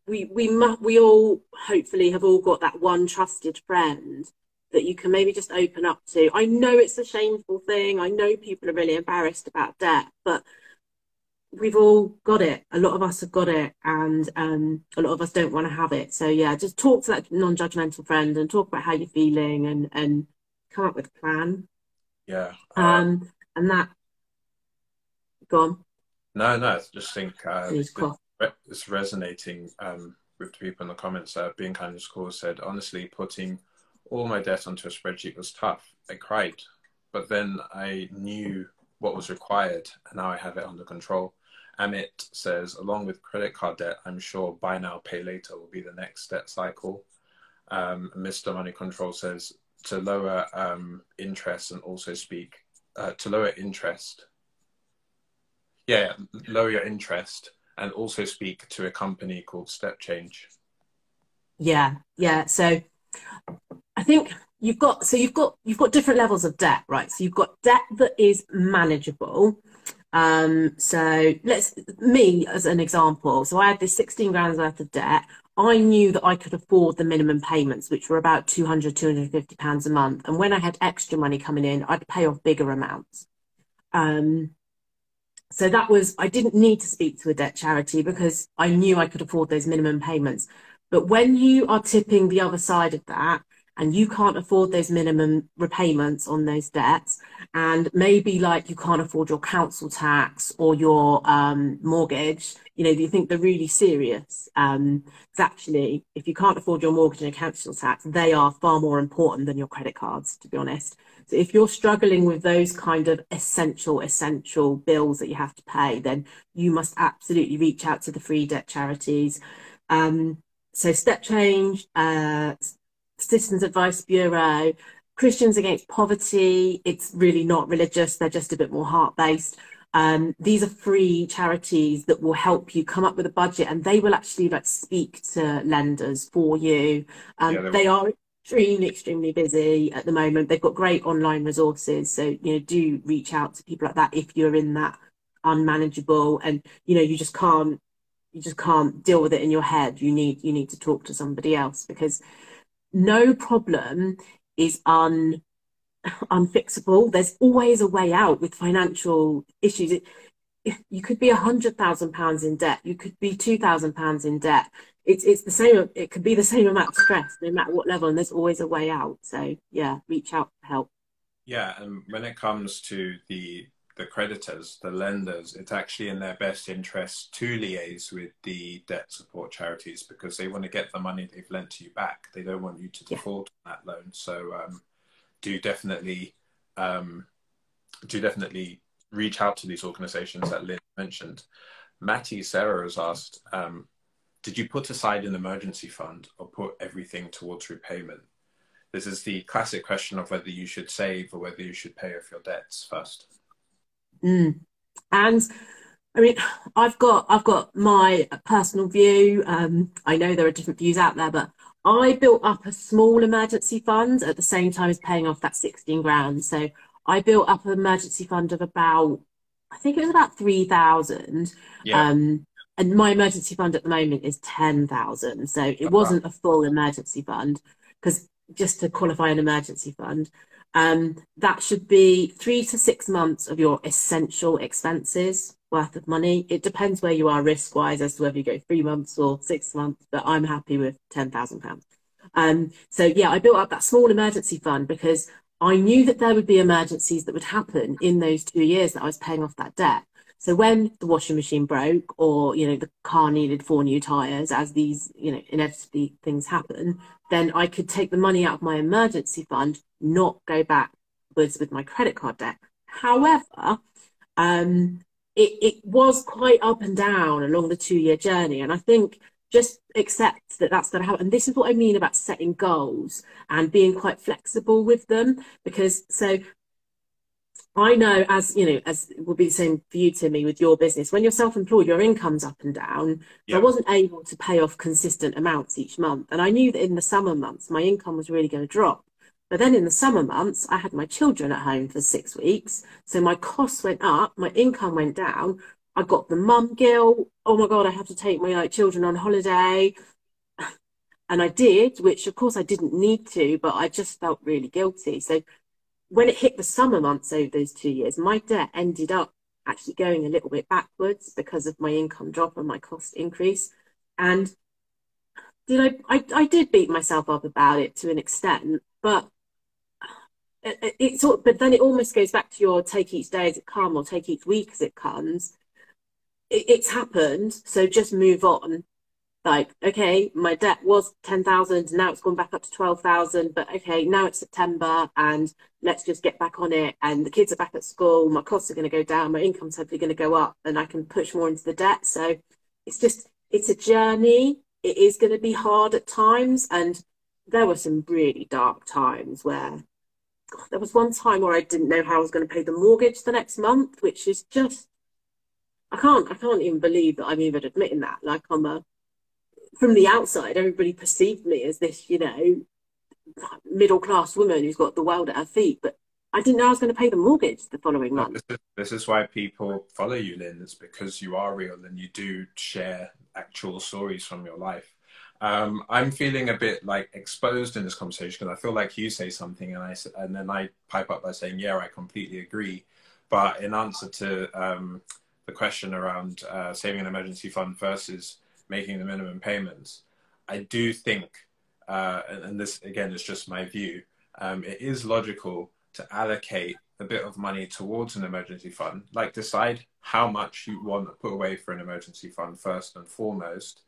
we we we all hopefully have all got that one trusted friend that you can maybe just open up to. I know it's a shameful thing. I know people are really embarrassed about debt, but we've all got it. A lot of us have got it, and um, a lot of us don't want to have it. So yeah, just talk to that non-judgmental friend and talk about how you're feeling, and and come up with a plan. Yeah. Um, um and that. Go on. No, no. I just think uh, it's, it's resonating um, with the people in the comments. Uh, being kind of school said, honestly, putting all my debt onto a spreadsheet was tough. I cried, but then I knew what was required, and now I have it under control. Amit says, along with credit card debt, I'm sure buy now, pay later will be the next debt cycle. Um, Mr. Money Control says to lower um, interest and also speak uh, to lower interest. Yeah, lower your interest and also speak to a company called Step Change. Yeah, yeah. So I think you've got so you've got you've got different levels of debt, right? So you've got debt that is manageable um, so let's me as an example. So I had this 16 grand worth of debt. I knew that I could afford the minimum payments, which were about 200, 250 pounds a month. And when I had extra money coming in, I'd pay off bigger amounts. Um, so that was, I didn't need to speak to a debt charity because I knew I could afford those minimum payments. But when you are tipping the other side of that and you can't afford those minimum repayments on those debts, and maybe like you can't afford your council tax or your um, mortgage, you know, you think they're really serious. Um, actually, if you can't afford your mortgage and your council tax, they are far more important than your credit cards, to be honest. So if you're struggling with those kind of essential, essential bills that you have to pay, then you must absolutely reach out to the free debt charities. Um, so Step Change, uh, Citizens Advice Bureau, Christians Against Poverty. It's really not religious; they're just a bit more heart-based. Um, these are free charities that will help you come up with a budget, and they will actually like speak to lenders for you. Um, yeah, they are extremely, extremely busy at the moment. They've got great online resources, so you know, do reach out to people like that if you're in that unmanageable and you know you just can't you just can't deal with it in your head. You need you need to talk to somebody else because no problem is un unfixable. There's always a way out with financial issues. It, you could be a hundred thousand pounds in debt. You could be two thousand pounds in debt. It's it's the same. It could be the same amount of stress, no matter what level. And there's always a way out. So yeah, reach out for help. Yeah, and when it comes to the the creditors, the lenders, it's actually in their best interest to liaise with the debt support charities because they want to get the money they've lent to you back. They don't want you to default yeah. on that loan. So um, do definitely um, do definitely reach out to these organisations that Lynn mentioned. Matty Sarah has asked, um, did you put aside an emergency fund or put everything towards repayment? This is the classic question of whether you should save or whether you should pay off your debts first. Mm. And I mean, I've got I've got my personal view. Um, I know there are different views out there, but I built up a small emergency fund at the same time as paying off that 16 grand. So I built up an emergency fund of about, I think it was about 3,000. Yeah. Um, and my emergency fund at the moment is 10,000. So it oh, wasn't wow. a full emergency fund because just to qualify an emergency fund, um, that should be three to six months of your essential expenses worth of money. It depends where you are risk wise as to whether you go three months or six months, but I'm happy with £10,000. Um, so yeah, I built up that small emergency fund because I knew that there would be emergencies that would happen in those two years that I was paying off that debt. So when the washing machine broke or, you know, the car needed four new tires, as these, you know, inevitably things happen, then I could take the money out of my emergency fund, not go backwards with my credit card debt. However, um, it, it was quite up and down along the two year journey. And I think just accept that that's going to happen. And this is what I mean about setting goals and being quite flexible with them. Because so I know, as you know, as will be the same for you, Timi, with your business. When you're self-employed, your income's up and down. I wasn't able to pay off consistent amounts each month, and I knew that in the summer months my income was really going to drop. But then in the summer months, I had my children at home for six weeks, so my costs went up, my income went down. I got the mum guilt. Oh my god, I have to take my like, children on holiday, and I did, which of course I didn't need to, but I just felt really guilty. So when it hit the summer months over those two years, my debt ended up actually going a little bit backwards because of my income drop and my cost increase. And did I, I, I did beat myself up about it to an extent, but it, it, sort but then it almost goes back to your take each day as it comes or take each week as it comes. It, it's happened, so just move on like okay my debt was 10,000 now it's gone back up to 12,000 but okay now it's September and let's just get back on it and the kids are back at school my costs are going to go down my income's hopefully going to go up and I can push more into the debt. So it's just it's a journey. It is going to be hard at times and there were some really dark times where God, there was one time where I didn't know how I was going to pay the mortgage the next month which is just I can't I can't even believe that I'm even admitting that like I'm a from the outside, everybody perceived me as this, you know, middle class woman who's got the world at her feet. But I didn't know I was going to pay the mortgage the following month. This is, this is why people follow you, Lynn. It's because you are real and you do share actual stories from your life. Um, I'm feeling a bit like exposed in this conversation because I feel like you say something and I and then I pipe up by saying, "Yeah, I completely agree." But in answer to um, the question around uh, saving an emergency fund versus making the minimum payments, I do think uh, and, this again is just my view, um, it is logical to allocate a bit of money towards an emergency fund. Like decide how much you want to put away for an emergency fund first and foremost,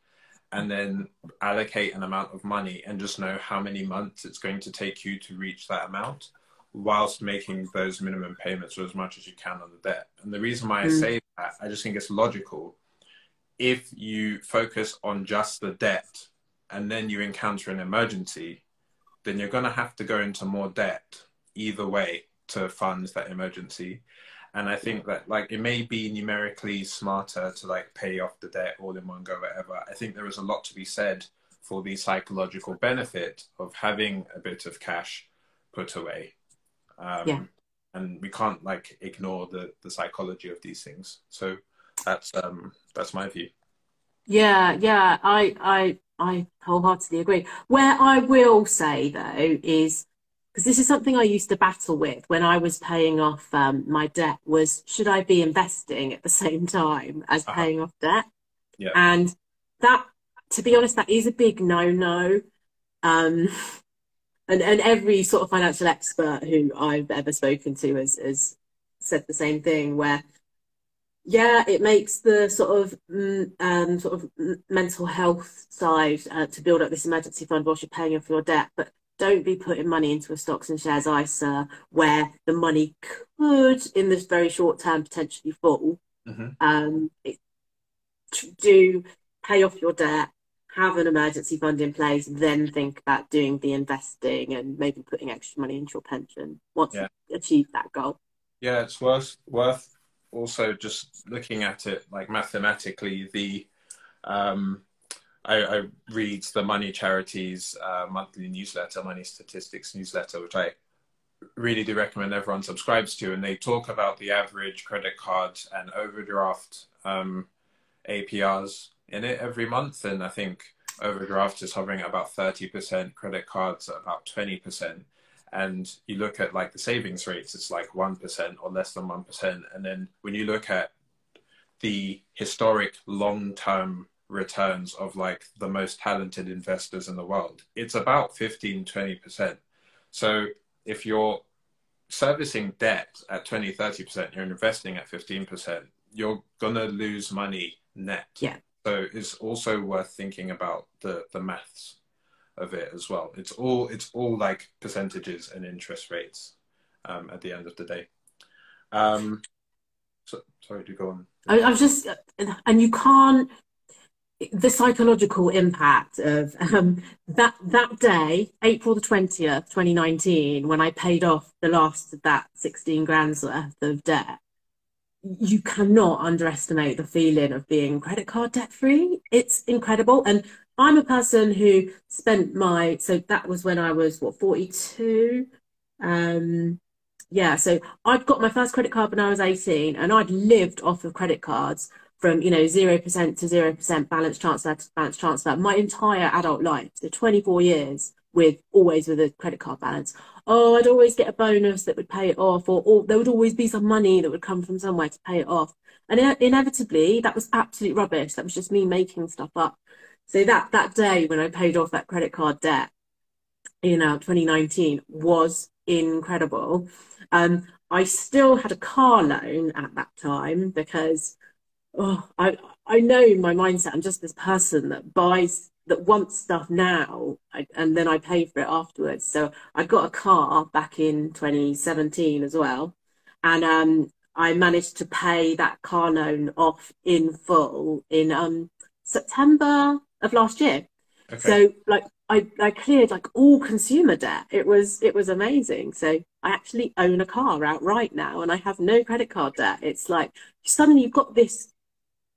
and then allocate an amount of money and just know how many months it's going to take you to reach that amount whilst making those minimum payments or as much as you can on the debt. And the reason why I mm. say that, I just think it's logical. If you focus on just the debt and then you encounter an emergency, then you're going to have to go into more debt either way to fund that emergency. And I think that like it may be numerically smarter to like pay off the debt all in one go, whatever. I think there is a lot to be said for the psychological benefit of having a bit of cash put away. Um, yeah. And we can't like ignore the the psychology of these things. So that's um that's my view. Yeah, yeah, I I I wholeheartedly agree. Where I will say though is because this is something I used to battle with when I was paying off um, my debt was should I be investing at the same time as uh-huh. paying off debt? Yeah. And that, to be honest, that is a big no-no. Um, and, and every sort of financial expert who I've ever spoken to has, has said the same thing where yeah, it makes the sort of mm, um, sort of mental health side uh, to build up this emergency fund whilst you're paying off your debt. But don't be putting money into a stocks and shares ISA where the money could, in this very short term, potentially fall. Mm-hmm. Um, it, do pay off your debt, have an emergency fund in place, then think about doing the investing and maybe putting extra money into your pension once yeah. you achieve that goal. Yeah, it's worth worth also just looking at it like mathematically. The um, I, I read the Money Charities uh, monthly newsletter, Money Statistics newsletter, which I really do recommend everyone subscribes to. And they talk about the average credit card and overdraft um, APRs in it every month. And I think overdraft is hovering at about 30%, credit cards at about 20%. And you look at like the savings rates, it's like 1% or less than 1%. And then when you look at the historic long term returns of like the most talented investors in the world. It's about 15, 20%. So if you're servicing debt at 20, 30%, you're investing at 15%, you're going to lose money net. Yeah. So it's also worth thinking about the, the maths of it as well. It's all, it's all like percentages and interest rates um, at the end of the day. Um, so, sorry to go on. I, I was just, and you can't, the psychological impact of um, that that day, April the twentieth, twenty nineteen, when I paid off the last of that sixteen grand's worth of debt. You cannot underestimate the feeling of being credit card debt free. It's incredible, and I'm a person who spent my so that was when I was what forty two. Um, yeah, so I'd got my first credit card when I was 18 and I'd lived off of credit cards from you know zero percent to zero percent balance transfer to balance transfer my entire adult life, so 24 years with always with a credit card balance. Oh, I'd always get a bonus that would pay it off, or, or there would always be some money that would come from somewhere to pay it off. And inevitably, that was absolute rubbish. That was just me making stuff up. So that that day when I paid off that credit card debt in uh, 2019 was incredible. Um, I still had a car loan at that time because oh, I I know my mindset. I'm just this person that buys that wants stuff now and then I pay for it afterwards. So I got a car back in 2017 as well, and um, I managed to pay that car loan off in full in um, September of last year. Okay. So like I, I cleared like all consumer debt. It was it was amazing. So I actually own a car outright now and I have no credit card debt. It's like suddenly you've got this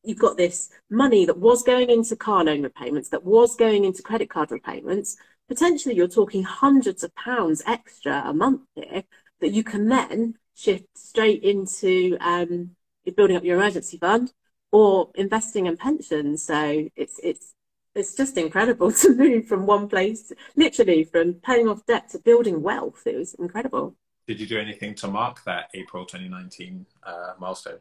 you've got this money that was going into car loan repayments, that was going into credit card repayments. Potentially, you're talking hundreds of pounds extra a month here that you can then shift straight into um, building up your emergency fund or investing in pensions. So it's it's it's just incredible to move from one place, literally from paying off debt to building wealth. It was incredible. Did you do anything to mark that April 2019 uh, milestone?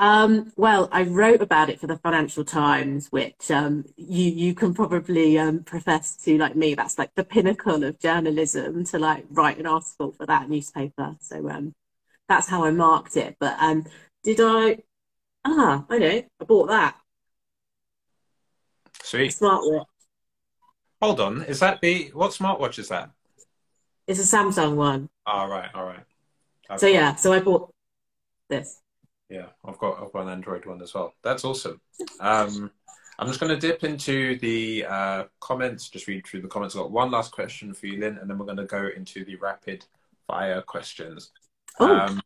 Um, well, I wrote about it for the Financial Times, which um, you you can probably um, profess to, like me, that's like the pinnacle of journalism to like write an article for that newspaper. So um, that's how I marked it. But um, did I? Ah, I know. I bought that Sweet. smartwatch. Hold on. Is that the what smartwatch is that? It's a Samsung one. All right, all right. I've So got- yeah, so I bought this. Yeah, I've got I've got an Android one as well. That's awesome. Um, I'm just going to dip into the uh, comments, just read through the comments. I've got one last question for you, Lynn, and then we're going to go into the rapid fire questions. Oh, Um,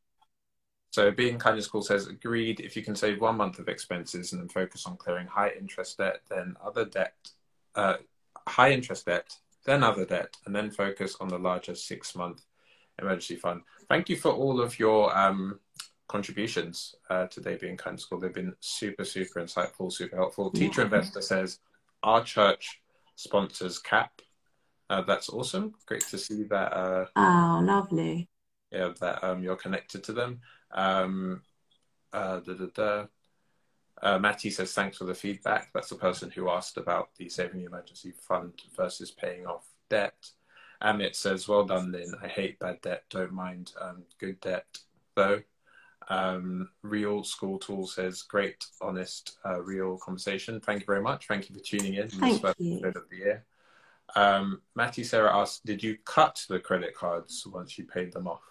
so, being kind of school says, agreed. If you can save one month of expenses and then focus on clearing high interest debt, then other debt, uh, high interest debt, then other debt, and then focus on the larger six month emergency fund. Thank you for all of your um, contributions uh, today, being kind of school. They've been super, super insightful, super helpful. Teacher Yeah. Investor says, our church sponsors CAP. Uh, that's awesome. Great to see that. Uh, oh, lovely. Yeah, that um, you're connected to them. Um, uh, da, da, da. Uh, Matty says, thanks for the feedback. That's the person who asked about the saving the emergency fund versus paying off debt. Amit says, well done, Lynn. I hate bad debt. Don't mind um, good debt, though. Um, real School Tool says, great, honest, uh, real conversation. Thank you very much. Thank you for tuning in. this Thank first you. of the year. Um, Matty Sarah asked, did you cut the credit cards once you paid them off?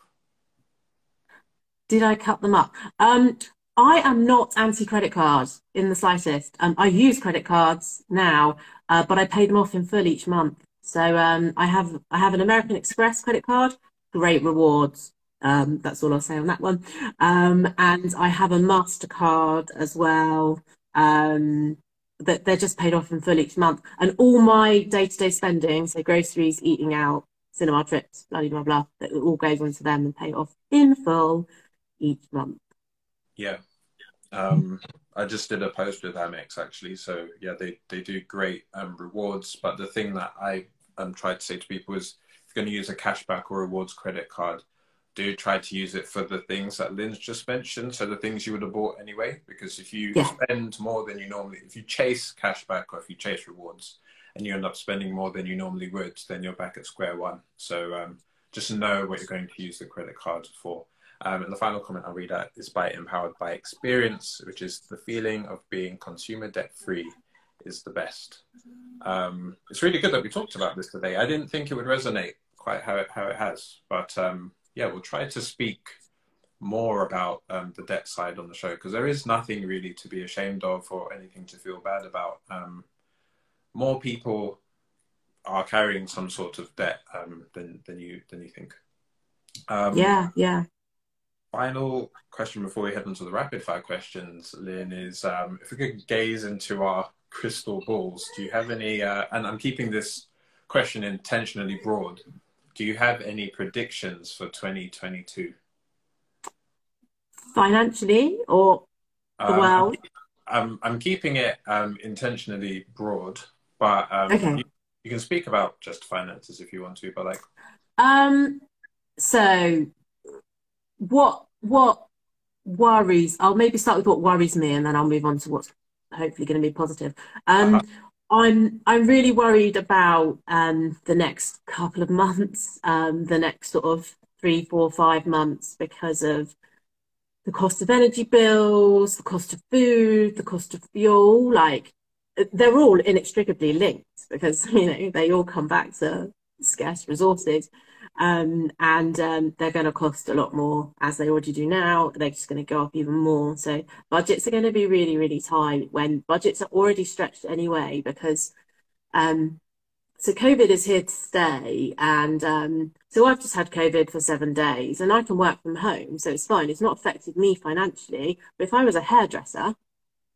Did I cut them up? Um, I am not anti-credit cards in the slightest. Um, I use credit cards now, uh, but I pay them off in full each month. So um, I have I have an American Express credit card, great rewards. Um, that's all I'll say on that one. Um, and I have a Mastercard as well. Um, that they're just paid off in full each month. And all my day-to-day spending, so groceries, eating out, cinema trips, blah blah blah, that all goes into them and pay off in full each month. Yeah. Um, I just did a post with Amex actually. So yeah, they, they do great um, rewards. But the thing that I um, try to say to people is if you're going to use a cashback or rewards credit card, do try to use it for the things that Lynn's just mentioned. So the things you would have bought anyway. Because if you Yeah. spend more than you normally, if you chase cashback or if you chase rewards and you end up spending more than you normally would, then you're back at square one. So um, just know what you're going to use the credit card for. Um, and the final comment I'll read out is by Empowered by Experience, which is the feeling of being consumer debt free is the best. Um, it's really good that we talked about this today. I didn't think it would resonate quite how it, how it has, but um, yeah, we'll try to speak more about um, the debt side on the show because there is nothing really to be ashamed of or anything to feel bad about. Um, more people are carrying some sort of debt um, than than you than you think. Yeah, yeah. Final question before we head into the rapid fire questions, Lynn, is um, if we could gaze into our crystal balls, do you have any, uh, and I'm keeping this question intentionally broad, do you have any predictions for 2022? Financially or the Um, world? I'm, I'm keeping it um, intentionally broad, but um, Okay. you, you can speak about just finances if you want to, but like, Um, so what what worries, I'll maybe start with what worries me and then I'll move on to what's hopefully going to be positive. Um, Uh-huh. I'm I'm really worried about um the next couple of months, um, the next sort of three, four, five months because of the cost of energy bills, the cost of food, the cost of fuel, like they're all inextricably linked because you know they all come back to scarce resources. Um, and um, they're going to cost a lot more as they already do now. They're just going to go up even more. So budgets are going to be really, really tight when budgets are already stretched anyway because um, so COVID is here to stay. And um, so I've just had COVID for seven days and I can work from home. So it's fine. It's not affected me financially. But if I was a hairdresser,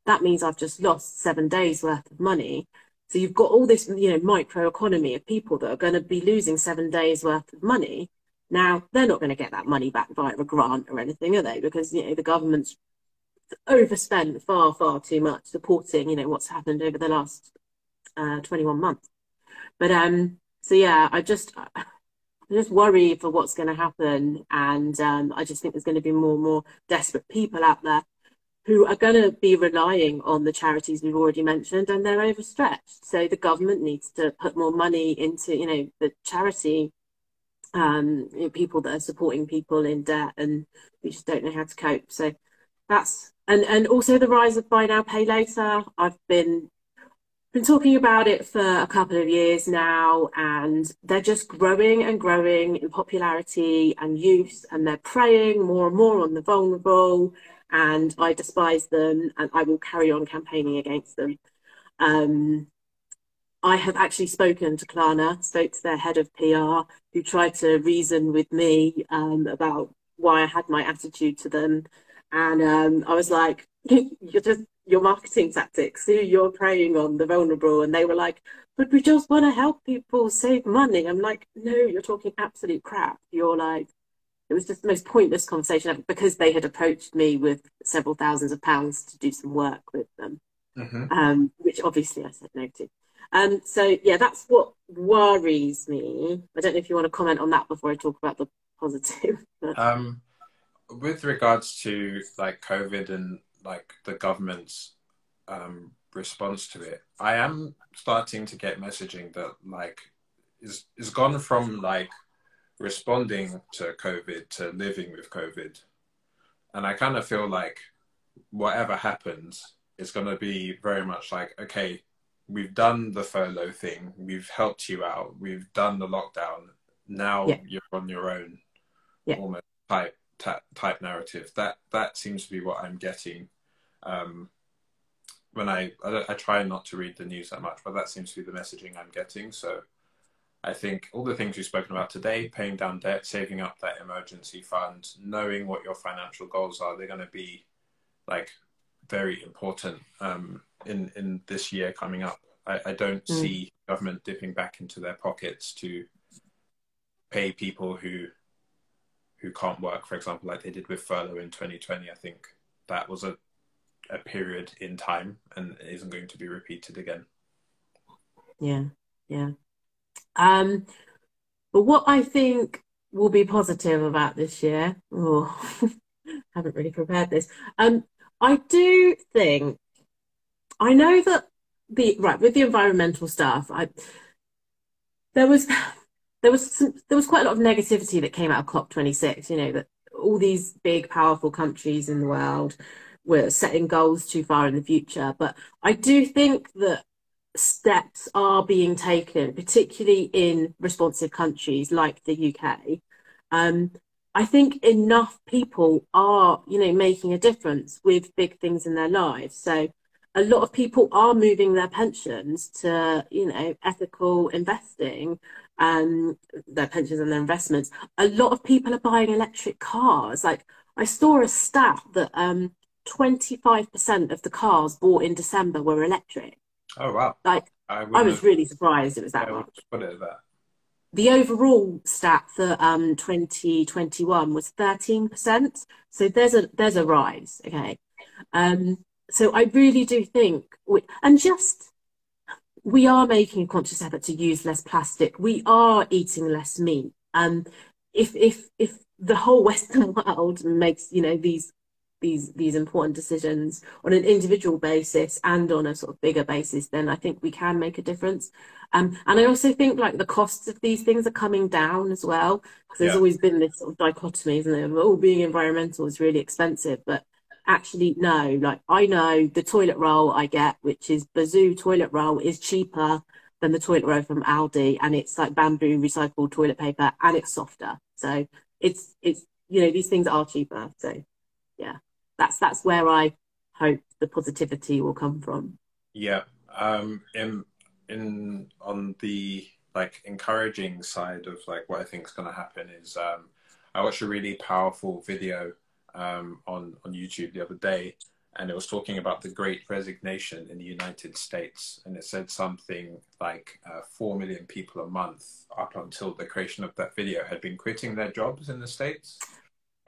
that means I've just lost seven days worth of money. So you've got all this, you know, micro economy of people that are going to be losing seven days worth of money. Now they're not going to get that money back via a grant or anything, are they? Because you know the government's overspent far, far too much supporting, you know, what's happened over the last uh, 21 months. But um, so yeah, I just I just worry for what's going to happen, and um, I just think there's going to be more and more desperate people out there who are going to be relying on the charities we've already mentioned and they're overstretched. So the government needs to put more money into, you know, the charity um, you know, people that are supporting people in debt and we just don't know how to cope. So that's and and also the rise of buy now pay later. I've been been talking about it for a couple of years now, and they're just growing and growing in popularity and use, and they're preying more and more on the vulnerable. And I despise them, and I will carry on campaigning against them. Um, I have actually spoken to Klarna, spoke to their head of PR, who tried to reason with me um, about why I had my attitude to them. And um, I was like, you're just your marketing tactics. You're preying on the vulnerable. And they were like, but we just want to help people save money. I'm like, no, you're talking absolute crap. You're like, it was just the most pointless conversation ever because they had approached me with several thousands of pounds to do some work with them, mm-hmm. um, which obviously I said no to. Um, so yeah, that's what worries me. I don't know if you want to comment on that before I talk about the positive. um, with regards to like COVID and like the government's um, response to it, I am starting to get messaging that like is is gone from like responding to COVID to living with COVID, and I kind of feel like whatever happens is going to be very much like okay, we've done the furlough thing, we've helped you out, we've done the lockdown. Now yeah. you're on your own, yeah. almost type type narrative. That that seems to be what I'm getting um, when I, I, I try not to read the news that much, but that seems to be the messaging I'm getting. So I think all the things we've spoken about today, paying down debt, saving up that emergency fund, knowing what your financial goals are, they're going to be like very important um, in in this year coming up. I, I don't mm. see government dipping back into their pockets to pay people who who can't work, for example, like they did with furlough in 2020. I think that was a a period in time and isn't going to be repeated again. Yeah, yeah. Um, but what I think will be positive about this year, oh, haven't really prepared this. Um, I do think, I know that the right with the environmental stuff, I there was there was some, there was quite a lot of negativity that came out of COP26. You know that all these big, powerful countries in the world we're setting goals too far in the future. But I do think that steps are being taken, particularly in responsive countries like the UK. Um, I think enough people are, you know, making a difference with big things in their lives. So a lot of people are moving their pensions to, you know, ethical investing, um, their pensions and their investments. A lot of people are buying electric cars. Like I saw a stat that um, 25% of the cars bought in December were electric. Oh, wow. Like, I, I was have, really surprised it was that much. Put it that. The overall stat for um, 2021 was 13%. So there's a there's a rise. Okay. Um, so I really do think, we, and just we are making a conscious effort to use less plastic. We are eating less meat. Um, if if if the whole Western world makes you know these these these important decisions on an individual basis and on a sort of bigger basis, then I think we can make a difference. Um, and I also think like the costs of these things are coming down as well because there's yeah. always been this sort of dichotomy, isn't there? Oh, being environmental is really expensive, but actually no. Like I know the toilet roll I get, which is Bazoo toilet roll, is cheaper than the toilet roll from Aldi, and it's like bamboo recycled toilet paper, and it's softer. So it's it's you know these things are cheaper. So yeah, that's that's where I hope the positivity will come from. Yeah. Um, in in on the like encouraging side of like what I think is going to happen is um, I watched a really powerful video um, on on YouTube the other day, and it was talking about the Great Resignation in the United States, and it said something like uh, four million people a month up until the creation of that video had been quitting their jobs in the states,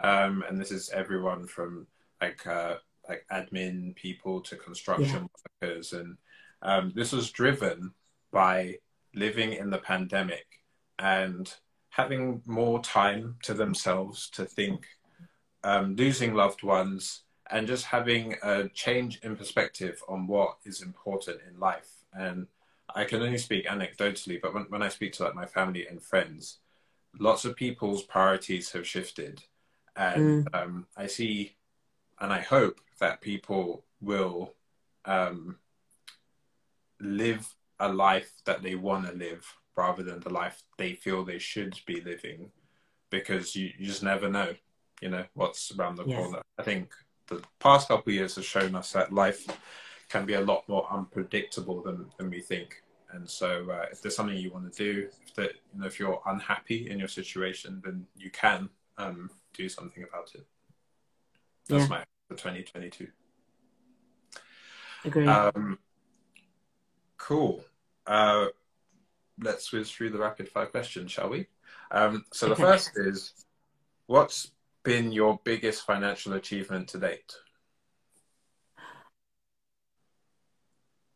um, and this is everyone from like uh, like admin people to construction yeah. workers, and um, this was driven by living in the pandemic and having more time to themselves to think, um, losing loved ones, and just having a change in perspective on what is important in life. And I can only speak anecdotally, but when, when I speak to like my family and friends, lots of people's priorities have shifted. And mm. um, I see and I hope that people will um, live a life that they want to live rather than the life they feel they should be living because you, you just never know you know what's around the yes. corner. I think the past couple of years has shown us that life can be a lot more unpredictable than, than we think. And so uh, if there's something you want to do if that you know if you're unhappy in your situation then you can um, do something about it that's yeah. my for 2022 Agree. Um, cool. Uh, let's whiz through the rapid fire questions, shall we? Um, so the first is, what's been your biggest financial achievement to date?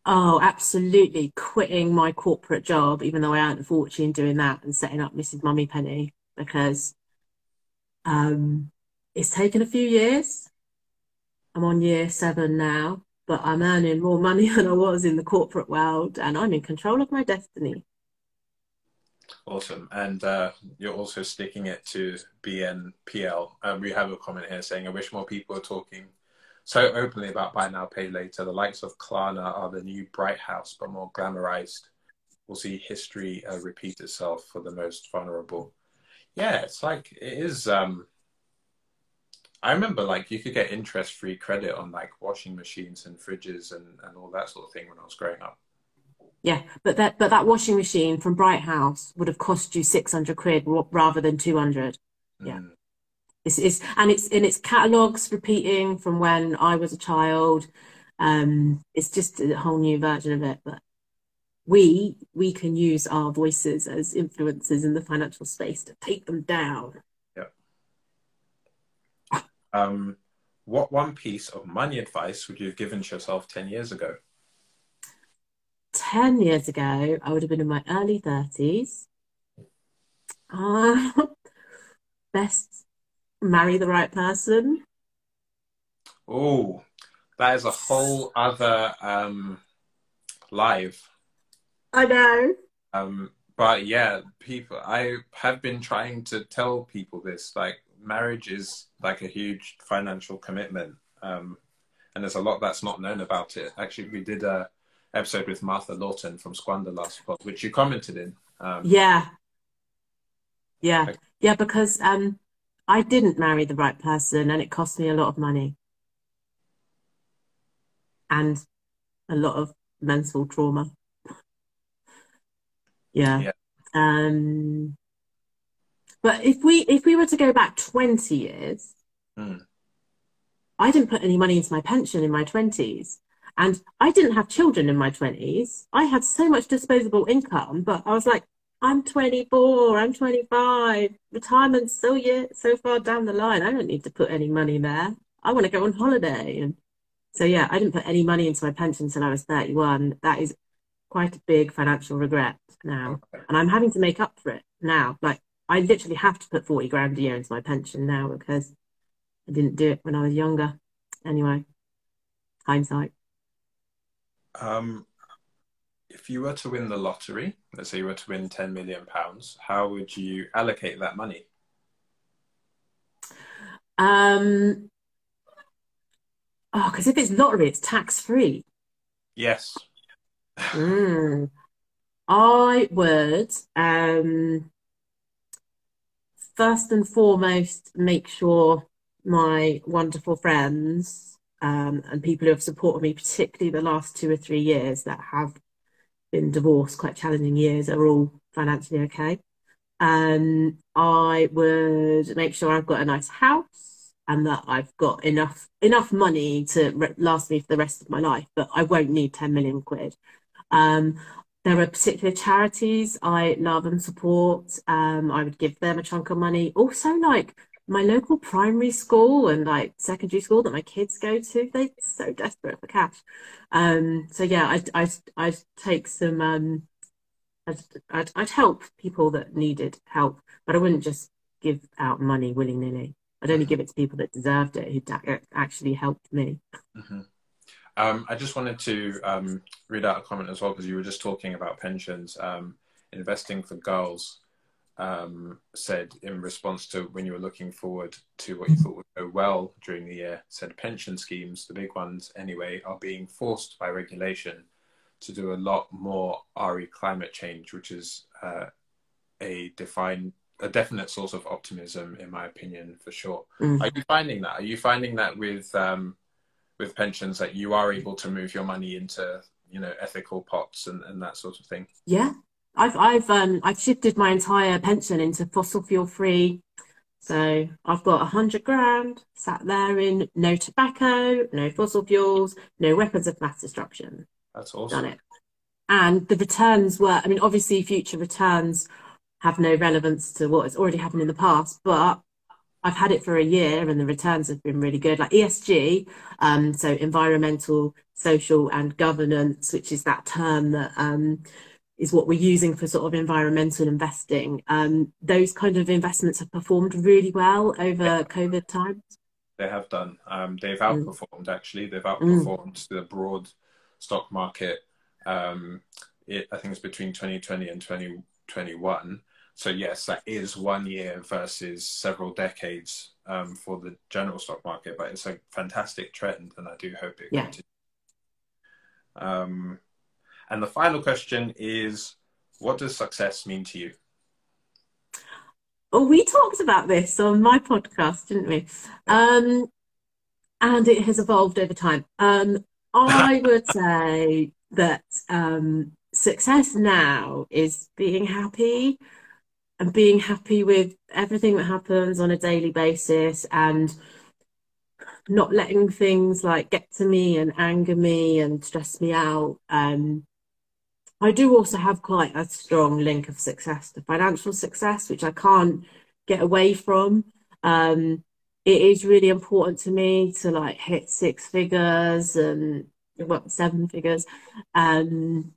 Oh, absolutely. Quitting my corporate job, even though I earned a fortune doing that and setting up Mrs. Mummy Penny, because um, it's taken a few years. I'm on year seven now, but I'm earning more money than I was in the corporate world and I'm in control of my destiny. Awesome. And uh, you're also sticking it to BNPL. Um, we have a comment here saying, I wish more people were talking so openly about buy now, pay later. The likes of Klarna are the new Bright House, but more glamorized. We'll see history uh, repeat itself for the most vulnerable. Yeah, it's like, it is. Um, I remember like you could get interest free credit on like washing machines and fridges and, and all that sort of thing when I was growing up. Yeah, but that but that washing machine from Bright House would have cost you six hundred quid rather than two hundred. Yeah, mm. it's, it's and it's in its catalogs repeating from when I was a child. Um, it's just a whole new version of it, but we we can use our voices as influencers in the financial space to take them down. Um, what one piece of money advice would you have given to yourself 10 years ago? 10 years ago, I would have been in my early 30s. Uh, best marry the right person. Oh, that is a whole other um, live. I know. Um, but yeah, people, I have been trying to tell people this. Like, marriage is like a huge financial commitment. Um, and there's a lot that's not known about it. Actually, we did a episode with Martha Lawton from Squander last pod, which you commented in. Um, yeah. Yeah. Like, yeah, because um, I didn't marry the right person and it cost me a lot of money and a lot of mental trauma. yeah. yeah. Um, but if we if we were to go back 20 years, mm. I didn't put any money into my pension in my 20s. And I didn't have children in my 20s. I had so much disposable income, but I was like, I'm 24, I'm 25, retirement's so year, so far down the line. I don't need to put any money there. I want to go on holiday. And so, yeah, I didn't put any money into my pension until I was 31. That is quite a big financial regret now. And I'm having to make up for it now. Like, I literally have to put 40 grand a year into my pension now because I didn't do it when I was younger. Anyway, hindsight. Um, if you were to win the lottery, let's say you were to win 10 million pounds, how would you allocate that money? Um, oh, because if it's lottery, it's tax free. Yes. mm. I would um, first and foremost make sure my wonderful friends um, and people who have supported me, particularly the last two or three years that have been divorced, quite challenging years, are all financially okay. Um, I would make sure I've got a nice house and that I've got enough enough money to re- last me for the rest of my life, but I won't need 10 million quid. Um, there are particular charities I love and support. Um, I would give them a chunk of money. Also, like my local primary school and like secondary school that my kids go to, they're so desperate for cash. Um, so yeah, I'd, I'd, I'd take some, um, I'd, I'd, I'd help people that needed help, but I wouldn't just give out money willy nilly. I'd only give it to people that deserved it, who actually helped me. Mm-hmm. Um, I just wanted to um, read out a comment as well because you were just talking about pensions. Um, investing for girls um, said in response to when you were looking forward to what you thought would go well during the year, said pension schemes, the big ones anyway, are being forced by regulation to do a lot more RE climate change, which is uh, a defined a definite source of optimism in my opinion for sure mm. are you finding that are you finding that with um, with pensions that you are able to move your money into you know ethical pots and, and that sort of thing? Yeah. I've i've um i've shifted my entire pension into fossil fuel free. So i've got a hundred grand sat there in no tobacco no fossil fuels no weapons of mass destruction. That's awesome. done it. And the returns were i mean obviously future returns have no relevance to what has already happened in the past but I've had it for a year and the returns have been really good. Like ESG, um, so environmental, social, and governance, which is that term that um, is what we're using for sort of environmental investing. Um, those kind of investments have performed really well over yeah. COVID times. They have done. Um, they've mm. outperformed mm. actually. They've outperformed mm. the broad stock market. Um, it, I think it's between 2020 and 2021 so yes, that is one year versus several decades um, for the general stock market, but it's a fantastic trend, and I do hope it yeah. continues. Um, and the final question is, what does success mean to you? Oh, we talked about this on my podcast, didn't we? Um, and it has evolved over time. Um, I would say that um, success now is being happy and being happy with everything that happens on a daily basis and not letting things like get to me and anger me and stress me out. Um, I do also have quite a strong link of success to financial success, which I can't get away from. Um, it is really important to me to like hit six figures and well, seven figures. Um,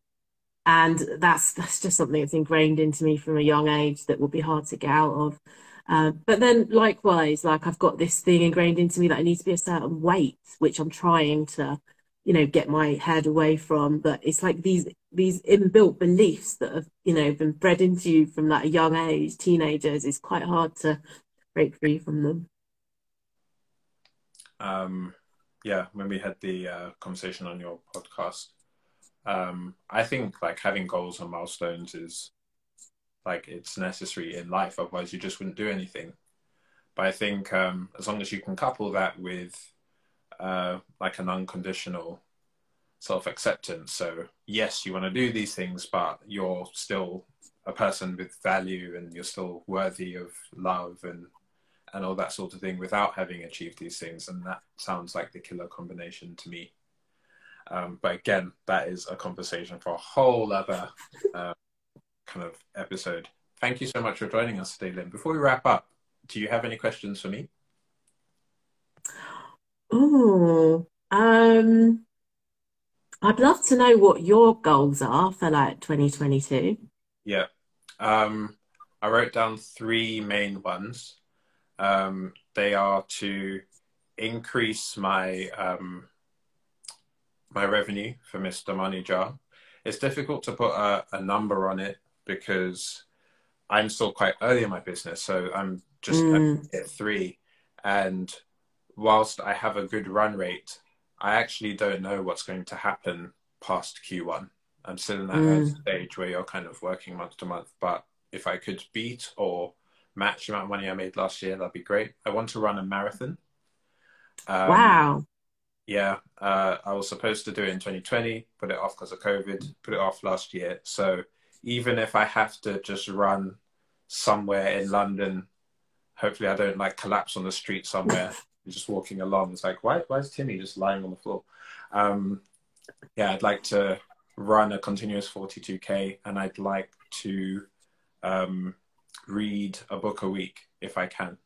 and that's that's just something that's ingrained into me from a young age that will be hard to get out of. Uh, but then likewise, like I've got this thing ingrained into me that I need to be a certain weight, which I'm trying to, you know, get my head away from. But it's like these these inbuilt beliefs that have, you know, been bred into you from like a young age, teenagers. It's quite hard to break free from them. Um, yeah, when we had the uh, conversation on your podcast, um, I think like having goals and milestones is like it's necessary in life. Otherwise, you just wouldn't do anything. But I think um, as long as you can couple that with uh, like an unconditional self acceptance. So yes, you want to do these things, but you're still a person with value and you're still worthy of love and and all that sort of thing without having achieved these things. And that sounds like the killer combination to me. Um, but again, that is a conversation for a whole other uh, kind of episode. Thank you so much for joining us today, Lynn. Before we wrap up, do you have any questions for me? Oh, um, I'd love to know what your goals are for like 2022. Yeah. Um, I wrote down three main ones. Um, they are to increase my um, my revenue for Mr. Money Jar. It's difficult to put a, a, number on it because I'm still quite early in my business. So I'm just mm. at three. And whilst I have a good run rate, I actually don't know what's going to happen past Q1. I'm still in that mm. stage where you're kind of working month to month. But if I could beat or match the amount of money I made last year, that'd be great. I want to run a marathon. Um, wow yeah, uh, I was supposed to do it in 2020, put it off because of COVID, put it off last year. So even if I have to just run somewhere in London, hopefully I don't like collapse on the street somewhere, just walking along. It's like, why, why is Timi just lying on the floor? Um, yeah, I'd like to run a continuous 42k and I'd like to um, read a book a week if I can.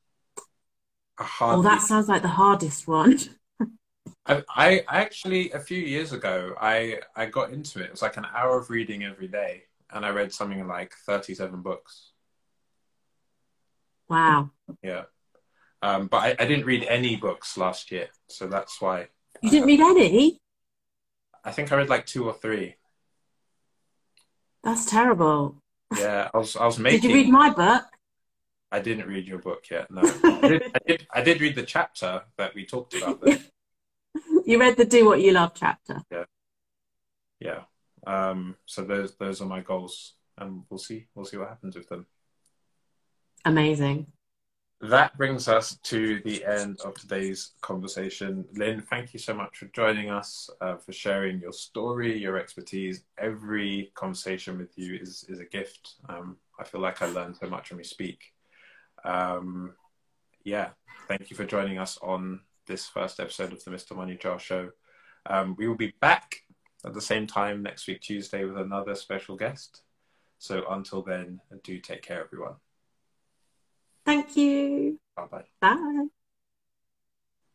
Oh, that sounds like the hardest one. I, I actually a few years ago I I got into it. It was like an hour of reading every day, and I read something like thirty-seven books. Wow. Yeah. Um, but I, I didn't read any books last year, so that's why. You didn't read any? I think I read like two or three. That's terrible. Yeah, I was I was making. Did you read my book? I didn't read your book yet. No, I did, I did. I did read the chapter that we talked about. There. you read the "Do What You Love" chapter. Yeah, yeah. Um, so those those are my goals, and we'll see we'll see what happens with them. Amazing. That brings us to the end of today's conversation. Lynn, thank you so much for joining us, uh, for sharing your story, your expertise. Every conversation with you is, is a gift. Um, I feel like I learn so much when we speak. Um, yeah, thank you for joining us on this first episode of the Mr. Money Jar Show. Um, we will be back at the same time next week, Tuesday, with another special guest. So until then, do take care, everyone. Thank you. Bye-bye. Bye.